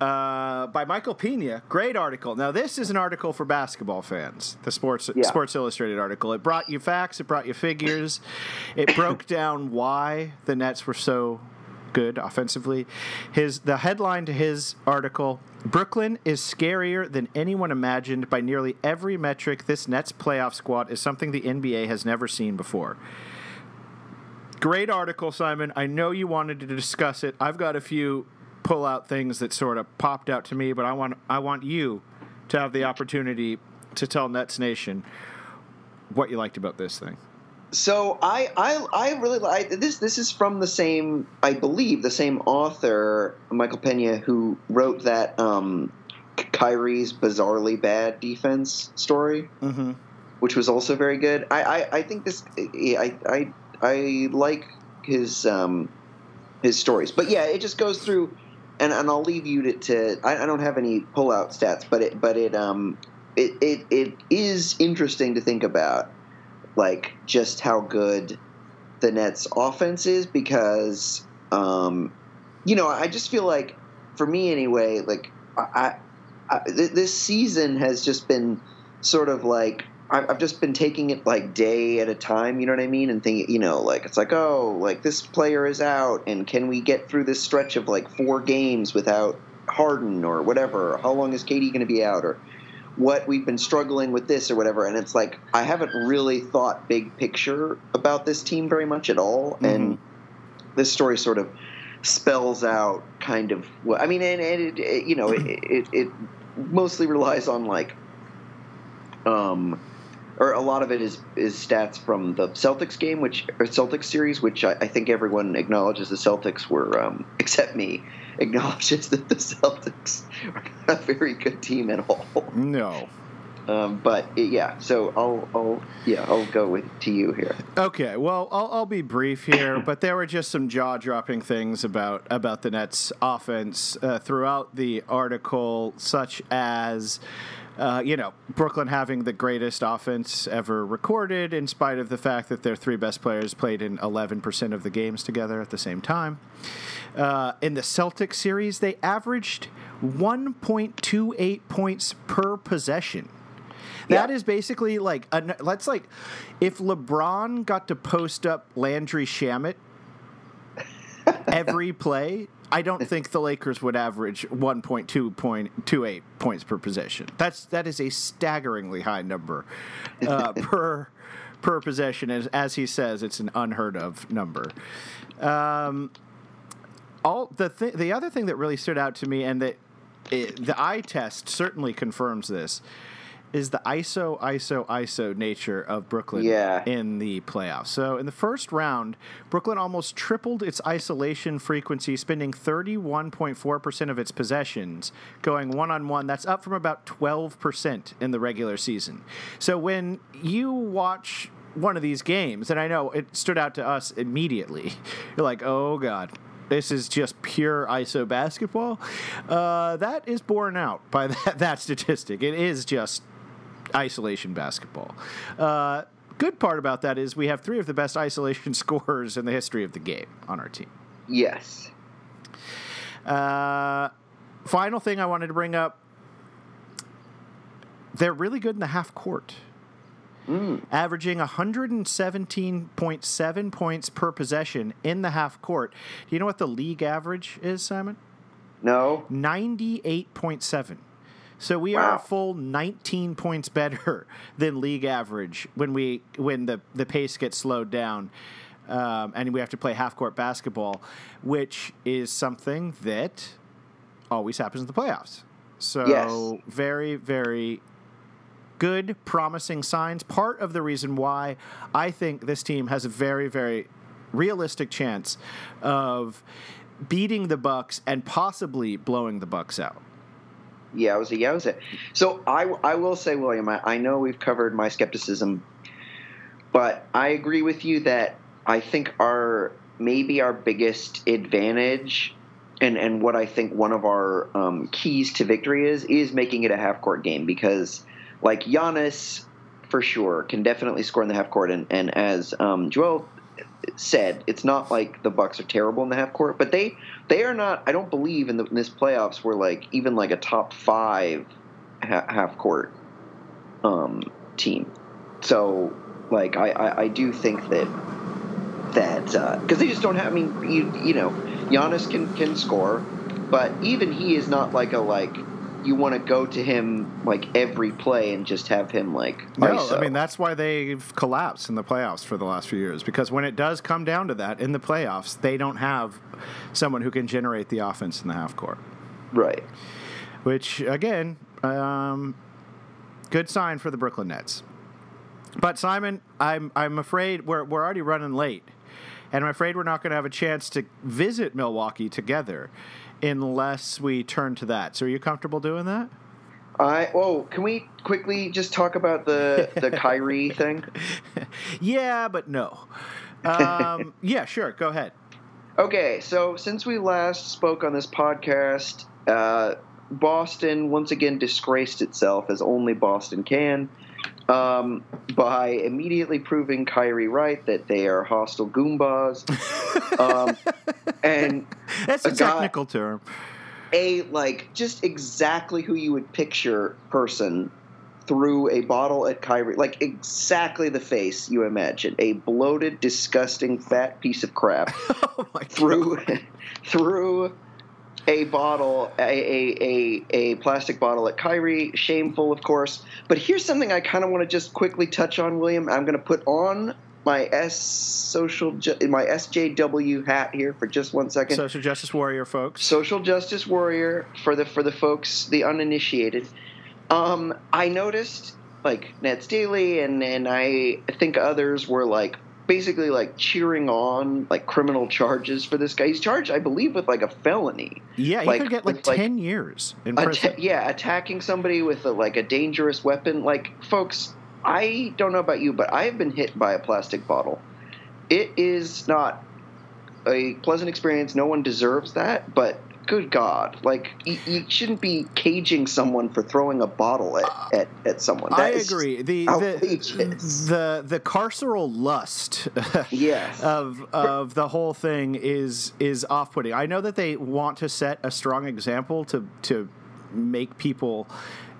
uh, by Michael Pina. Great article. Now, this is an article for basketball fans. The Sports Yeah. Sports Illustrated article. It brought you facts. It brought you figures. It broke down why the Nets were so good offensively. His the headline to his article: Brooklyn is scarier than anyone imagined by nearly every metric. This Nets playoff squad is something the NBA has never seen before. Great article, Simon. I know you wanted to discuss it. I've got a few pull out things that sort of popped out to me, but I want I want you to have the opportunity to tell Nets Nation what you liked about this thing. So I, I, I really like this. This is from the same, I believe, the same author, Michael Pina, who wrote that um, Kyrie's bizarrely bad defense story. Mm-hmm. which was also very good. I, I, I think this I, I I like his um, his stories, but yeah, it just goes through, and, and I'll leave you to, to I, I don't have any pullout stats, but it but it um it, it it is interesting to think about like just how good the Nets offense is because um, you know I just feel like for me anyway like I, I, I this season has just been sort of like I've just been taking it like day at a time, you know what I mean? And thinking, you know, like it's like, oh, like this player is out, and can we get through this stretch of like four games without Harden or whatever? How long is KD going to be out? Or what we've been struggling with this or whatever. And it's like I haven't really thought big picture about this team very much at all, mm-hmm. and this story sort of spells out kind of what I mean, and, and it, it, you know, it, it, it mostly relies on like um or a lot of it is is stats from the Celtics game, which or Celtics series, which I, I think everyone acknowledges the Celtics were, um, except me, acknowledges that the Celtics are not a very good team at all. No. Um, but yeah, so I'll, I'll, yeah, I'll go with to you here. Okay, well, I'll, I'll be brief here, but there were just some jaw-dropping things about about the Nets' offense uh, throughout the article, such as uh, you know, Brooklyn having the greatest offense ever recorded, in spite of the fact that their three best players played in 11% of the games together at the same time. Uh, in the Celtics series, they averaged 1.28 points per possession. That yeah. is basically like a, let's like if LeBron got to post up Landry Shamet every play, I don't think the Lakers would average 1.2.28 points per possession. That's that is a staggeringly high number uh, per per possession. As, as he says, it's an unheard of number. Um, all the th- the other thing that really stood out to me, and that it, the eye test certainly confirms this, is the ISO, ISO, ISO nature of Brooklyn yeah. in the playoffs. So in the first round, Brooklyn almost tripled its isolation frequency, spending 31.4% of its possessions going one on one. That's up from about 12% in the regular season. So when you watch one of these games, and I know it stood out to us immediately, you're like, oh God, this is just pure ISO basketball. Uh, that is borne out by that, that statistic. It is just isolation basketball. Uh, good part about that is we have three of the best isolation scorers in the history of the game on our team. Yes. Uh, final thing I wanted to bring up they're really good in the half court. Mm. Averaging 117.7 points per possession in the half court. Do you know what the league average is, Simon? No. 98.7. So we wow. are a full 19 points better than league average when we when the the pace gets slowed down. Um, and we have to play half court basketball, which is something that always happens in the playoffs. So yes. very, very good, promising signs. Part of the reason why I think this team has a very, very realistic chance of beating the Bucks and possibly blowing the Bucks out. Yeah, I was a yowza. So I, I will say, William, I, I know we've covered my skepticism, but I agree with you that I think our maybe our biggest advantage and, and what I think one of our um, keys to victory is is making it a half court game because like Giannis for sure can definitely score in the half court and, and as um, Joel said, it's not like the Bucks are terrible in the half court, but they they are not. I don't believe in, the, in this playoffs were like even like a top five ha- half court um, team. So like I, I, I do think that that because uh, they just don't have. I mean, you you know, Giannis can can score, but even he is not like a like you want to go to him like every play and just have him like no ISO. i mean that's why they've collapsed in the playoffs for the last few years because when it does come down to that in the playoffs they don't have someone who can generate the offense in the half court. Right. Which again um, good sign for the brooklyn nets. But simon i'm i'm afraid we're, we're already running late and i'm afraid we're not going to have a chance to visit milwaukee together unless we turn to that. So are you comfortable doing that? I oh, can we quickly just talk about the the Kyrie thing? Yeah, but no. Um, yeah, sure. Go ahead. Okay, so since we last spoke on this podcast, uh, Boston once again disgraced itself as only Boston can. Um, by immediately proving Kyrie right that they are hostile Goombas. um, and That's a, a guy- technical term. a like just exactly who you would picture person threw a bottle at Kyrie, like exactly the face you imagine. A bloated, disgusting, fat piece of crap Oh my threw threw a bottle, a, a a a plastic bottle at Kyrie. Shameful, of course. But here's something I kind of want to just quickly touch on, William. I'm going to put on my S social my SJW hat here for just one second Social justice warrior, folks. social justice warrior for the for the folks the uninitiated um i noticed like ned Staley and and i think others were like basically like cheering on like criminal charges for this guy. He's charged i believe with like a felony. Yeah, he like- could get like with, like, ten years in prison. yeah attacking somebody with a, like a dangerous weapon. Like folks i don't know about you but i have been hit by a plastic bottle. It is not a pleasant experience. No one deserves that but good god like you, you shouldn't be caging someone for throwing a bottle at, at, at someone I agree. The the, the the carceral lust yes of of the whole thing is is off putting. I know that they want to set a strong example to to make people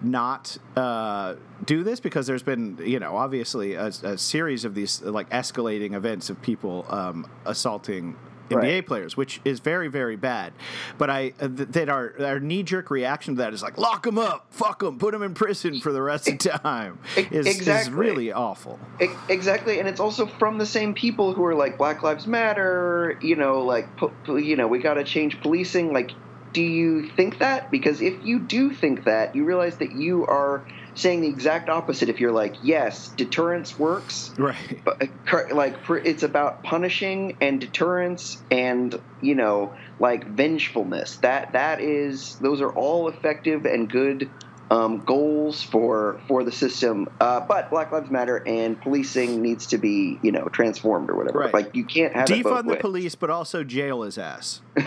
not uh, do this because there's been you know obviously a, a series of these like escalating events of people um, assaulting NBA Right. players, which is very very bad. But I uh, th- that our our knee jerk reaction to that is like lock them up, fuck them, put them in prison for the rest of time. E- Is, is really awful. E- Exactly, and it's also from the same people who are like Black Lives Matter. You know, like po- you know, we got to change policing. Like, do you think that? Because if you do think that, you realize that you are saying the exact opposite. If you're like, yes, deterrence works, Right. but uh, like it's about punishing and deterrence and you know like vengefulness. That that is those are all effective and good um, goals for for the system. Uh, but Black Lives Matter and policing needs to be you know transformed or whatever. Right. Like you can't have Defund the ways. police, but also jail his ass.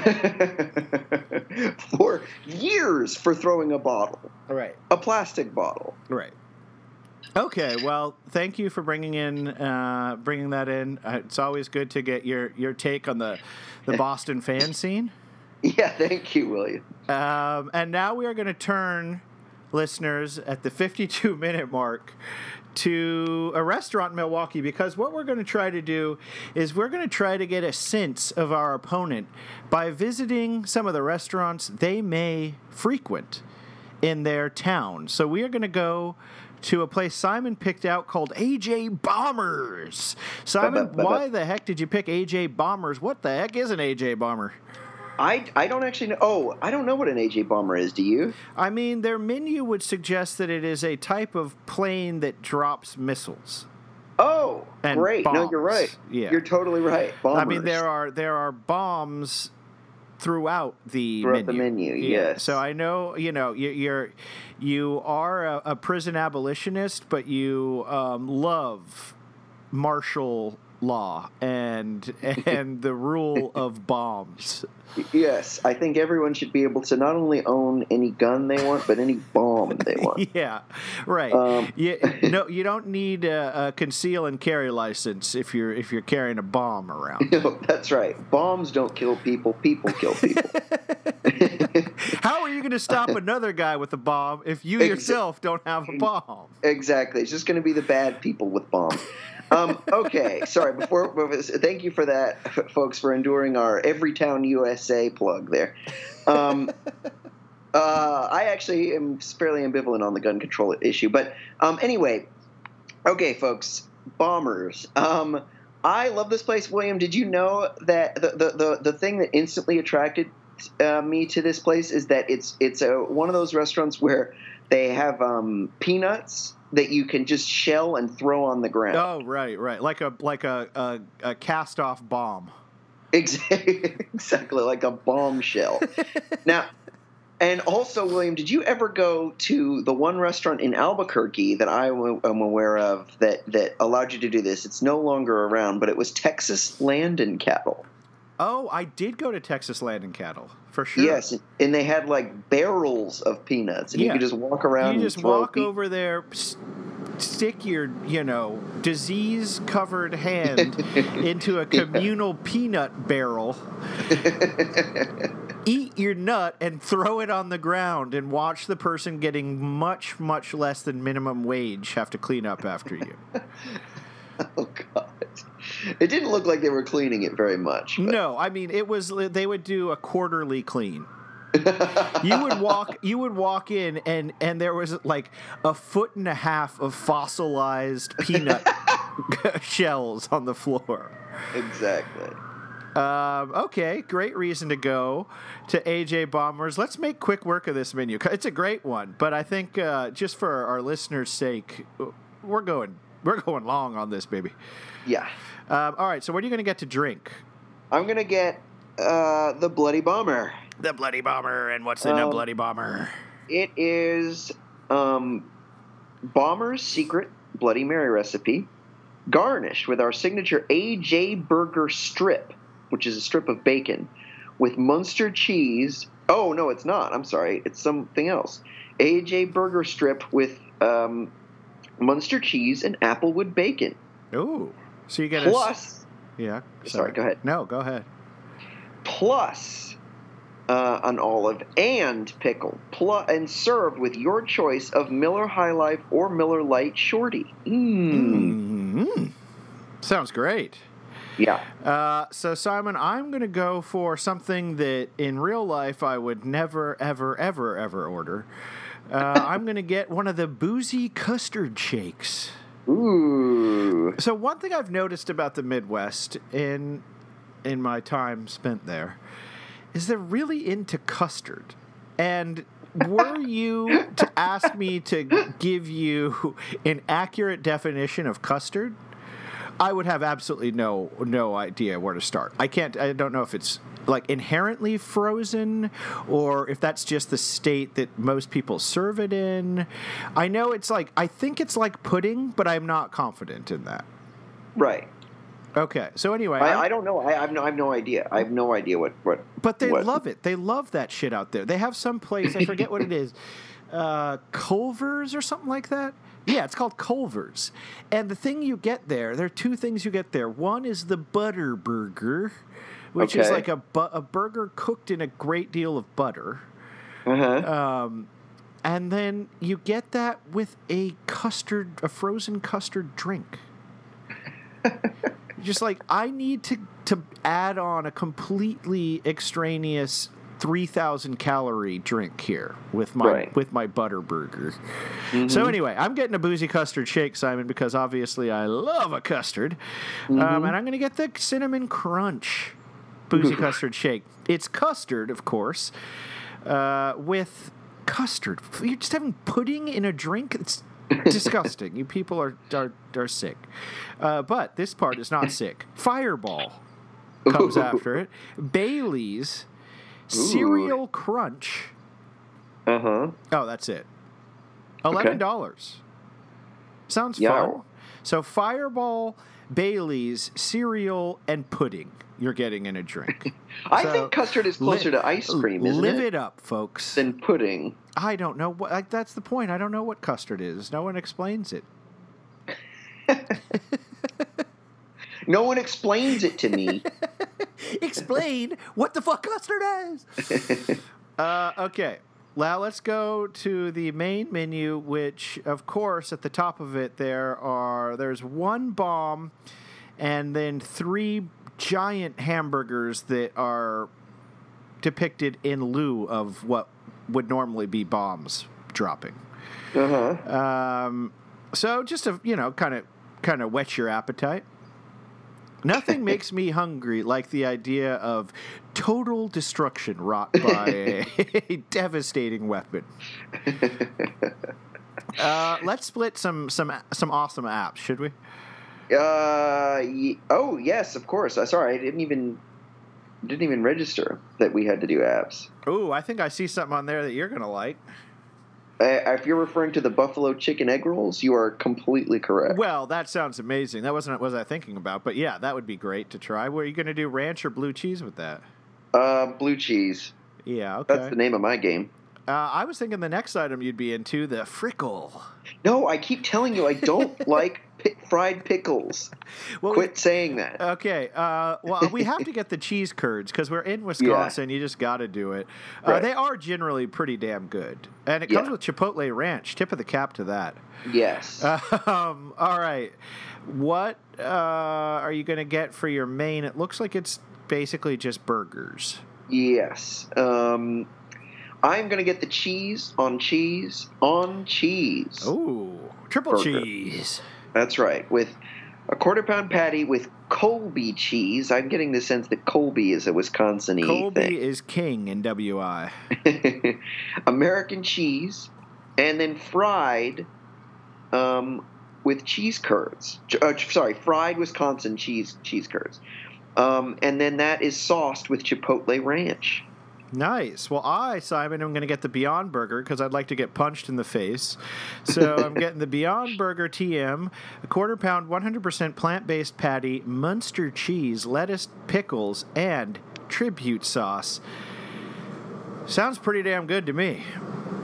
for years for throwing a bottle, Right. a plastic bottle. Right. Okay. Well, thank you for bringing in uh, bringing that in. Uh, it's always good to get your your take on the the Boston fan scene. Yeah, thank you, William. Um, and now we are going to turn listeners at the 52 minute mark to a restaurant in Milwaukee because what we're going to try to do is we're going to try to get a sense of our opponent by visiting some of the restaurants they may frequent in their town. So we are going to go to a place Simon picked out called AJ Bombers. Simon, why the heck did you pick AJ Bombers? What the heck is an AJ Bomber? I, I don't actually know. Oh, I don't know what an AJ bomber is. Do you? I mean, their menu would suggest that it is a type of plane that drops missiles. Oh, And great! No, you're right. Yeah. you're totally right. Bombers. I mean, there are there are bombs throughout the Throughout menu. the menu, Yeah. yes. So I know you know you, you're you are a, a prison abolitionist, but you um, love martial law and and the rule of bombs. Yes, I think everyone should be able to not only own any gun they want, but any bomb they want. Yeah, right. Um, you, no, you don't need a, a conceal and carry license if you're if you're carrying a bomb around. No, that's right. Bombs don't kill people. People kill people. How are you going to stop another guy with a bomb if you yourself don't have a bomb? exactly. It's just going to be the bad people with bombs. Um, okay, sorry. Before, before- thank you for that, folks, for enduring our Everytown USA plug there. Um, uh, I actually am fairly ambivalent on the gun control issue, but um, anyway, okay, folks, bombers. Um, I love this place, William. Did you know that the the, the, the thing that instantly attracted uh, me to this place is that it's it's a, one of those restaurants where they have um, peanuts that you can just shell and throw on the ground. Oh, right, right. Like a like a a, a cast off bomb. Exactly, exactly like a bombshell. now, and also, William, did you ever go to the one restaurant in Albuquerque that I w- am aware of that that allowed you to do this? It's no longer around, but it was Texas Land and Cattle. Oh, I did go to Texas Land and Cattle for sure. Yes, and they had like barrels of peanuts, and you could just walk around. You just walk pe- over there, stick your, you know, disease covered hand into a communal peanut barrel, eat your nut, and throw it on the ground and watch the person getting much, much less than minimum wage have to clean up after you. oh. It didn't look like they were cleaning it very much. but- No, I mean it was they would do a quarterly clean. you would walk you would walk in and and there was like a foot and a half of fossilized peanut shells on the floor. exactly. Um, okay, great reason to go to AJ Bombers. Let's make quick work of this menu. It's a great one, but I think uh, just for our listeners' sake, we're going we're going long on this, baby. Yeah. Um, all right, so what are you going to get to drink? I'm gonna get uh, the Bloody Bomber. The Bloody Bomber, and what's in a Um, Bloody Bomber? It is um, Bomber's secret Bloody Mary recipe, garnished with our signature AJ Burger strip, which is a strip of bacon, with Munster cheese. Oh no, it's not. I'm sorry. It's something else. AJ Burger strip with um, Munster cheese and applewood bacon. Ooh, so you get a Plus, yeah. sorry, go ahead. No, go ahead. plus uh, an olive and pickle, plus, and served with your choice of Miller High Life or Miller Lite Shorty. Mm. Mm. Sounds great. Yeah. Uh, so Simon, I'm going to go for something that in real life I would never, ever, ever, ever order. Uh, I'm going to get one of the boozy custard shakes. Ooh. So one thing I've noticed about the Midwest in in my time spent there is they're really into custard. And were you to ask me to give you an accurate definition of custard, I would have absolutely no no idea where to start. I can't I don't know if it's like inherently frozen or if that's just the state that most people serve it in. I know it's like I think it's like pudding, but I'm not confident in that. Right. Okay. So anyway, I, I don't know. I, I have no. I have no idea. I have no idea what what. But they what- love it. They love that shit out there. They have some place, I forget what it is, uh, Culver's or something like that. Yeah, it's called Culver's. And the thing you get there, there are two things you get there. One is the butter burger, which is like a, bu- a burger cooked in a great deal of butter. Uh-huh. Um, and then you get that with a custard, a frozen custard drink. Just like I need to to add on a completely extraneous three thousand calorie drink here with my Right. with my butter burger. So anyway, I'm getting a boozy custard shake, Simon, because obviously I love a custard, um, and I'm going to get the cinnamon crunch boozy custard shake. It's custard, of course, uh, with custard. You're just having pudding in a drink. It's disgusting. you people are are, are sick. Uh, but this part is not sick. Fireball comes after it. Bailey's cereal crunch. Uh huh. Oh, that's it. Eleven dollars. Sounds Yeah. fun. So Fireball, Bailey's, cereal, and pudding. You're getting in a drink. I So, think custard is closer li- to ice cream, isn't Live it? it up, folks. Than pudding. I don't know what. Like, that's the point. I don't know what custard is. No one explains it. No one explains it to me. Explain what the fuck custard is. uh, okay. Now let's go to the main menu, which, of course, at the top of it there are there's one bomb, and then three giant hamburgers that are depicted in lieu of what would normally be bombs dropping. Uh huh. Um, so just to you know, kind of kind of whet your appetite. Nothing makes me hungry like the idea of total destruction wrought by a devastating weapon. Uh, let's split some some some awesome apps, should we? Uh, ye- oh yes, of course. I sorry, I didn't even didn't even register that we had to do apps. Ooh, I think I see something on there that you're gonna like. Uh, if you're referring to the buffalo chicken egg rolls, you are completely correct. Well, that sounds amazing. That wasn't what was I thinking about, but yeah, that would be great to try. Were you gonna do ranch or blue cheese with that? Uh, blue cheese. Yeah, okay. That's the name of my game. Uh, I was thinking the next item you'd be into the frickle. No, I keep telling you I don't like fried pickles. Well, Quit saying that. Okay. Uh, well, we have to get the cheese curds because we're in Wisconsin. You just got to do it. Uh, Right. They are generally pretty damn good, and it comes Yeah. with Chipotle Ranch. Tip of the cap to that. Yes. Um, all right. What uh, are you going to get for your main? It looks like it's basically just burgers. Yes. Um, I'm going to get the cheese on cheese on cheese. Ooh, triple Burger. cheese. That's right. With a quarter pound patty with Colby cheese. I'm getting the sense that Colby is a Wisconsin thing. Colby is king in WI. American cheese, and then fried um, with cheese curds. Uh, sorry, fried Wisconsin cheese cheese curds. Um, and then that is sauced with Chipotle ranch. Nice. Well, I, Simon, am going to get the Beyond Burger because I'd like to get punched in the face. So I'm getting the Beyond Burger TM, a quarter pound, 100% plant based patty, Munster cheese, lettuce, pickles, and tribute sauce. Sounds pretty damn good to me.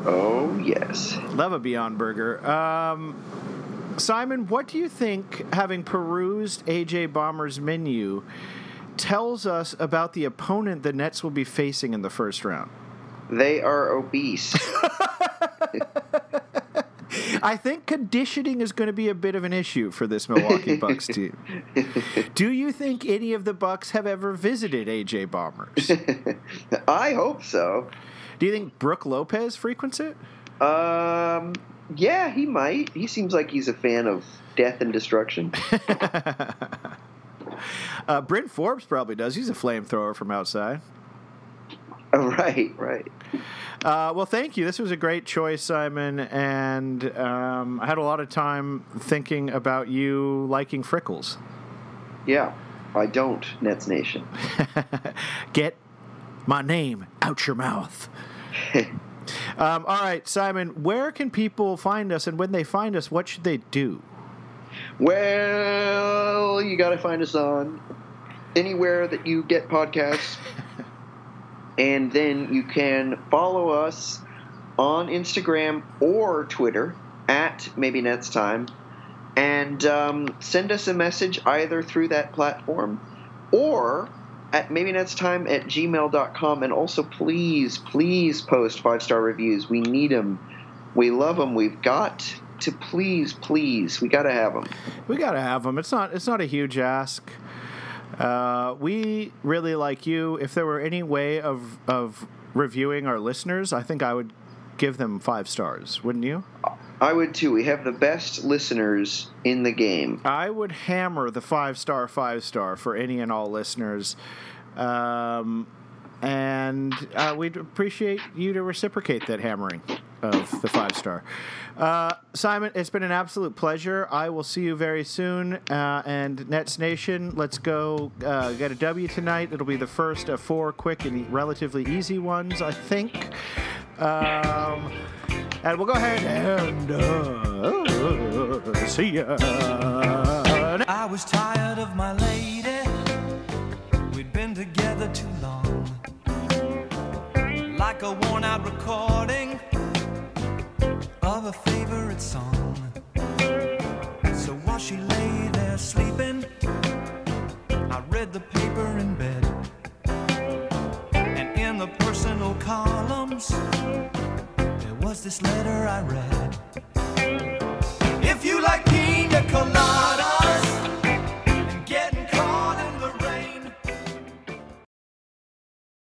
Oh yes. Love a Beyond Burger. Um, Simon, what do you think, having perused AJ Bomber's menu, tells us about the opponent the Nets will be facing in the first round? They are obese. I think conditioning is going to be a bit of an issue for this Milwaukee Bucks team. Do you think any of the Bucks have ever visited AJ Bombers? I hope so. Do you think Brook Lopez frequents it? Um, yeah, he might. He seems like he's a fan of death and destruction. Uh, Bryn Forbes probably does. He's a flamethrower from outside. Oh, right, right. Uh, well, thank you. This was a great choice, Simon, and um, I had a lot of time thinking about you liking Frickles. Yeah, I don't, Nets Nation. Get my name out your mouth. Um, all right, Simon, where can people find us, and when they find us, what should they do? Well, you got to find us on anywhere that you get podcasts. and then you can follow us on Instagram or Twitter at Maybe Nets Time and um, send us a message either through that platform or at Maybe Nets Time at gmail.com. And also, please, please post five star reviews. We need them. We love them. We've got to please, please, we got to have them. We got to have them. It's not. It's not a huge ask. Uh, we really like you. If there were any way of of reviewing our listeners, I think I would give them five stars. Wouldn't you? I would too. We have the best listeners in the game. I would hammer the five star, five star for any and all listeners. Um, and uh, we'd appreciate you to reciprocate that hammering of the five star. Uh, Simon, it's been an absolute pleasure. I will see you very soon. Uh, and Nets Nation, let's go uh, get a W tonight. It'll be the first of four quick and relatively easy ones, I think. Um, and we'll go ahead and uh, see ya. I was tired of my lady. We'd been together too. Like a worn out recording of a favorite song. So while she lay there sleeping, I read the paper in bed. And in the personal columns, there was this letter I read. If you like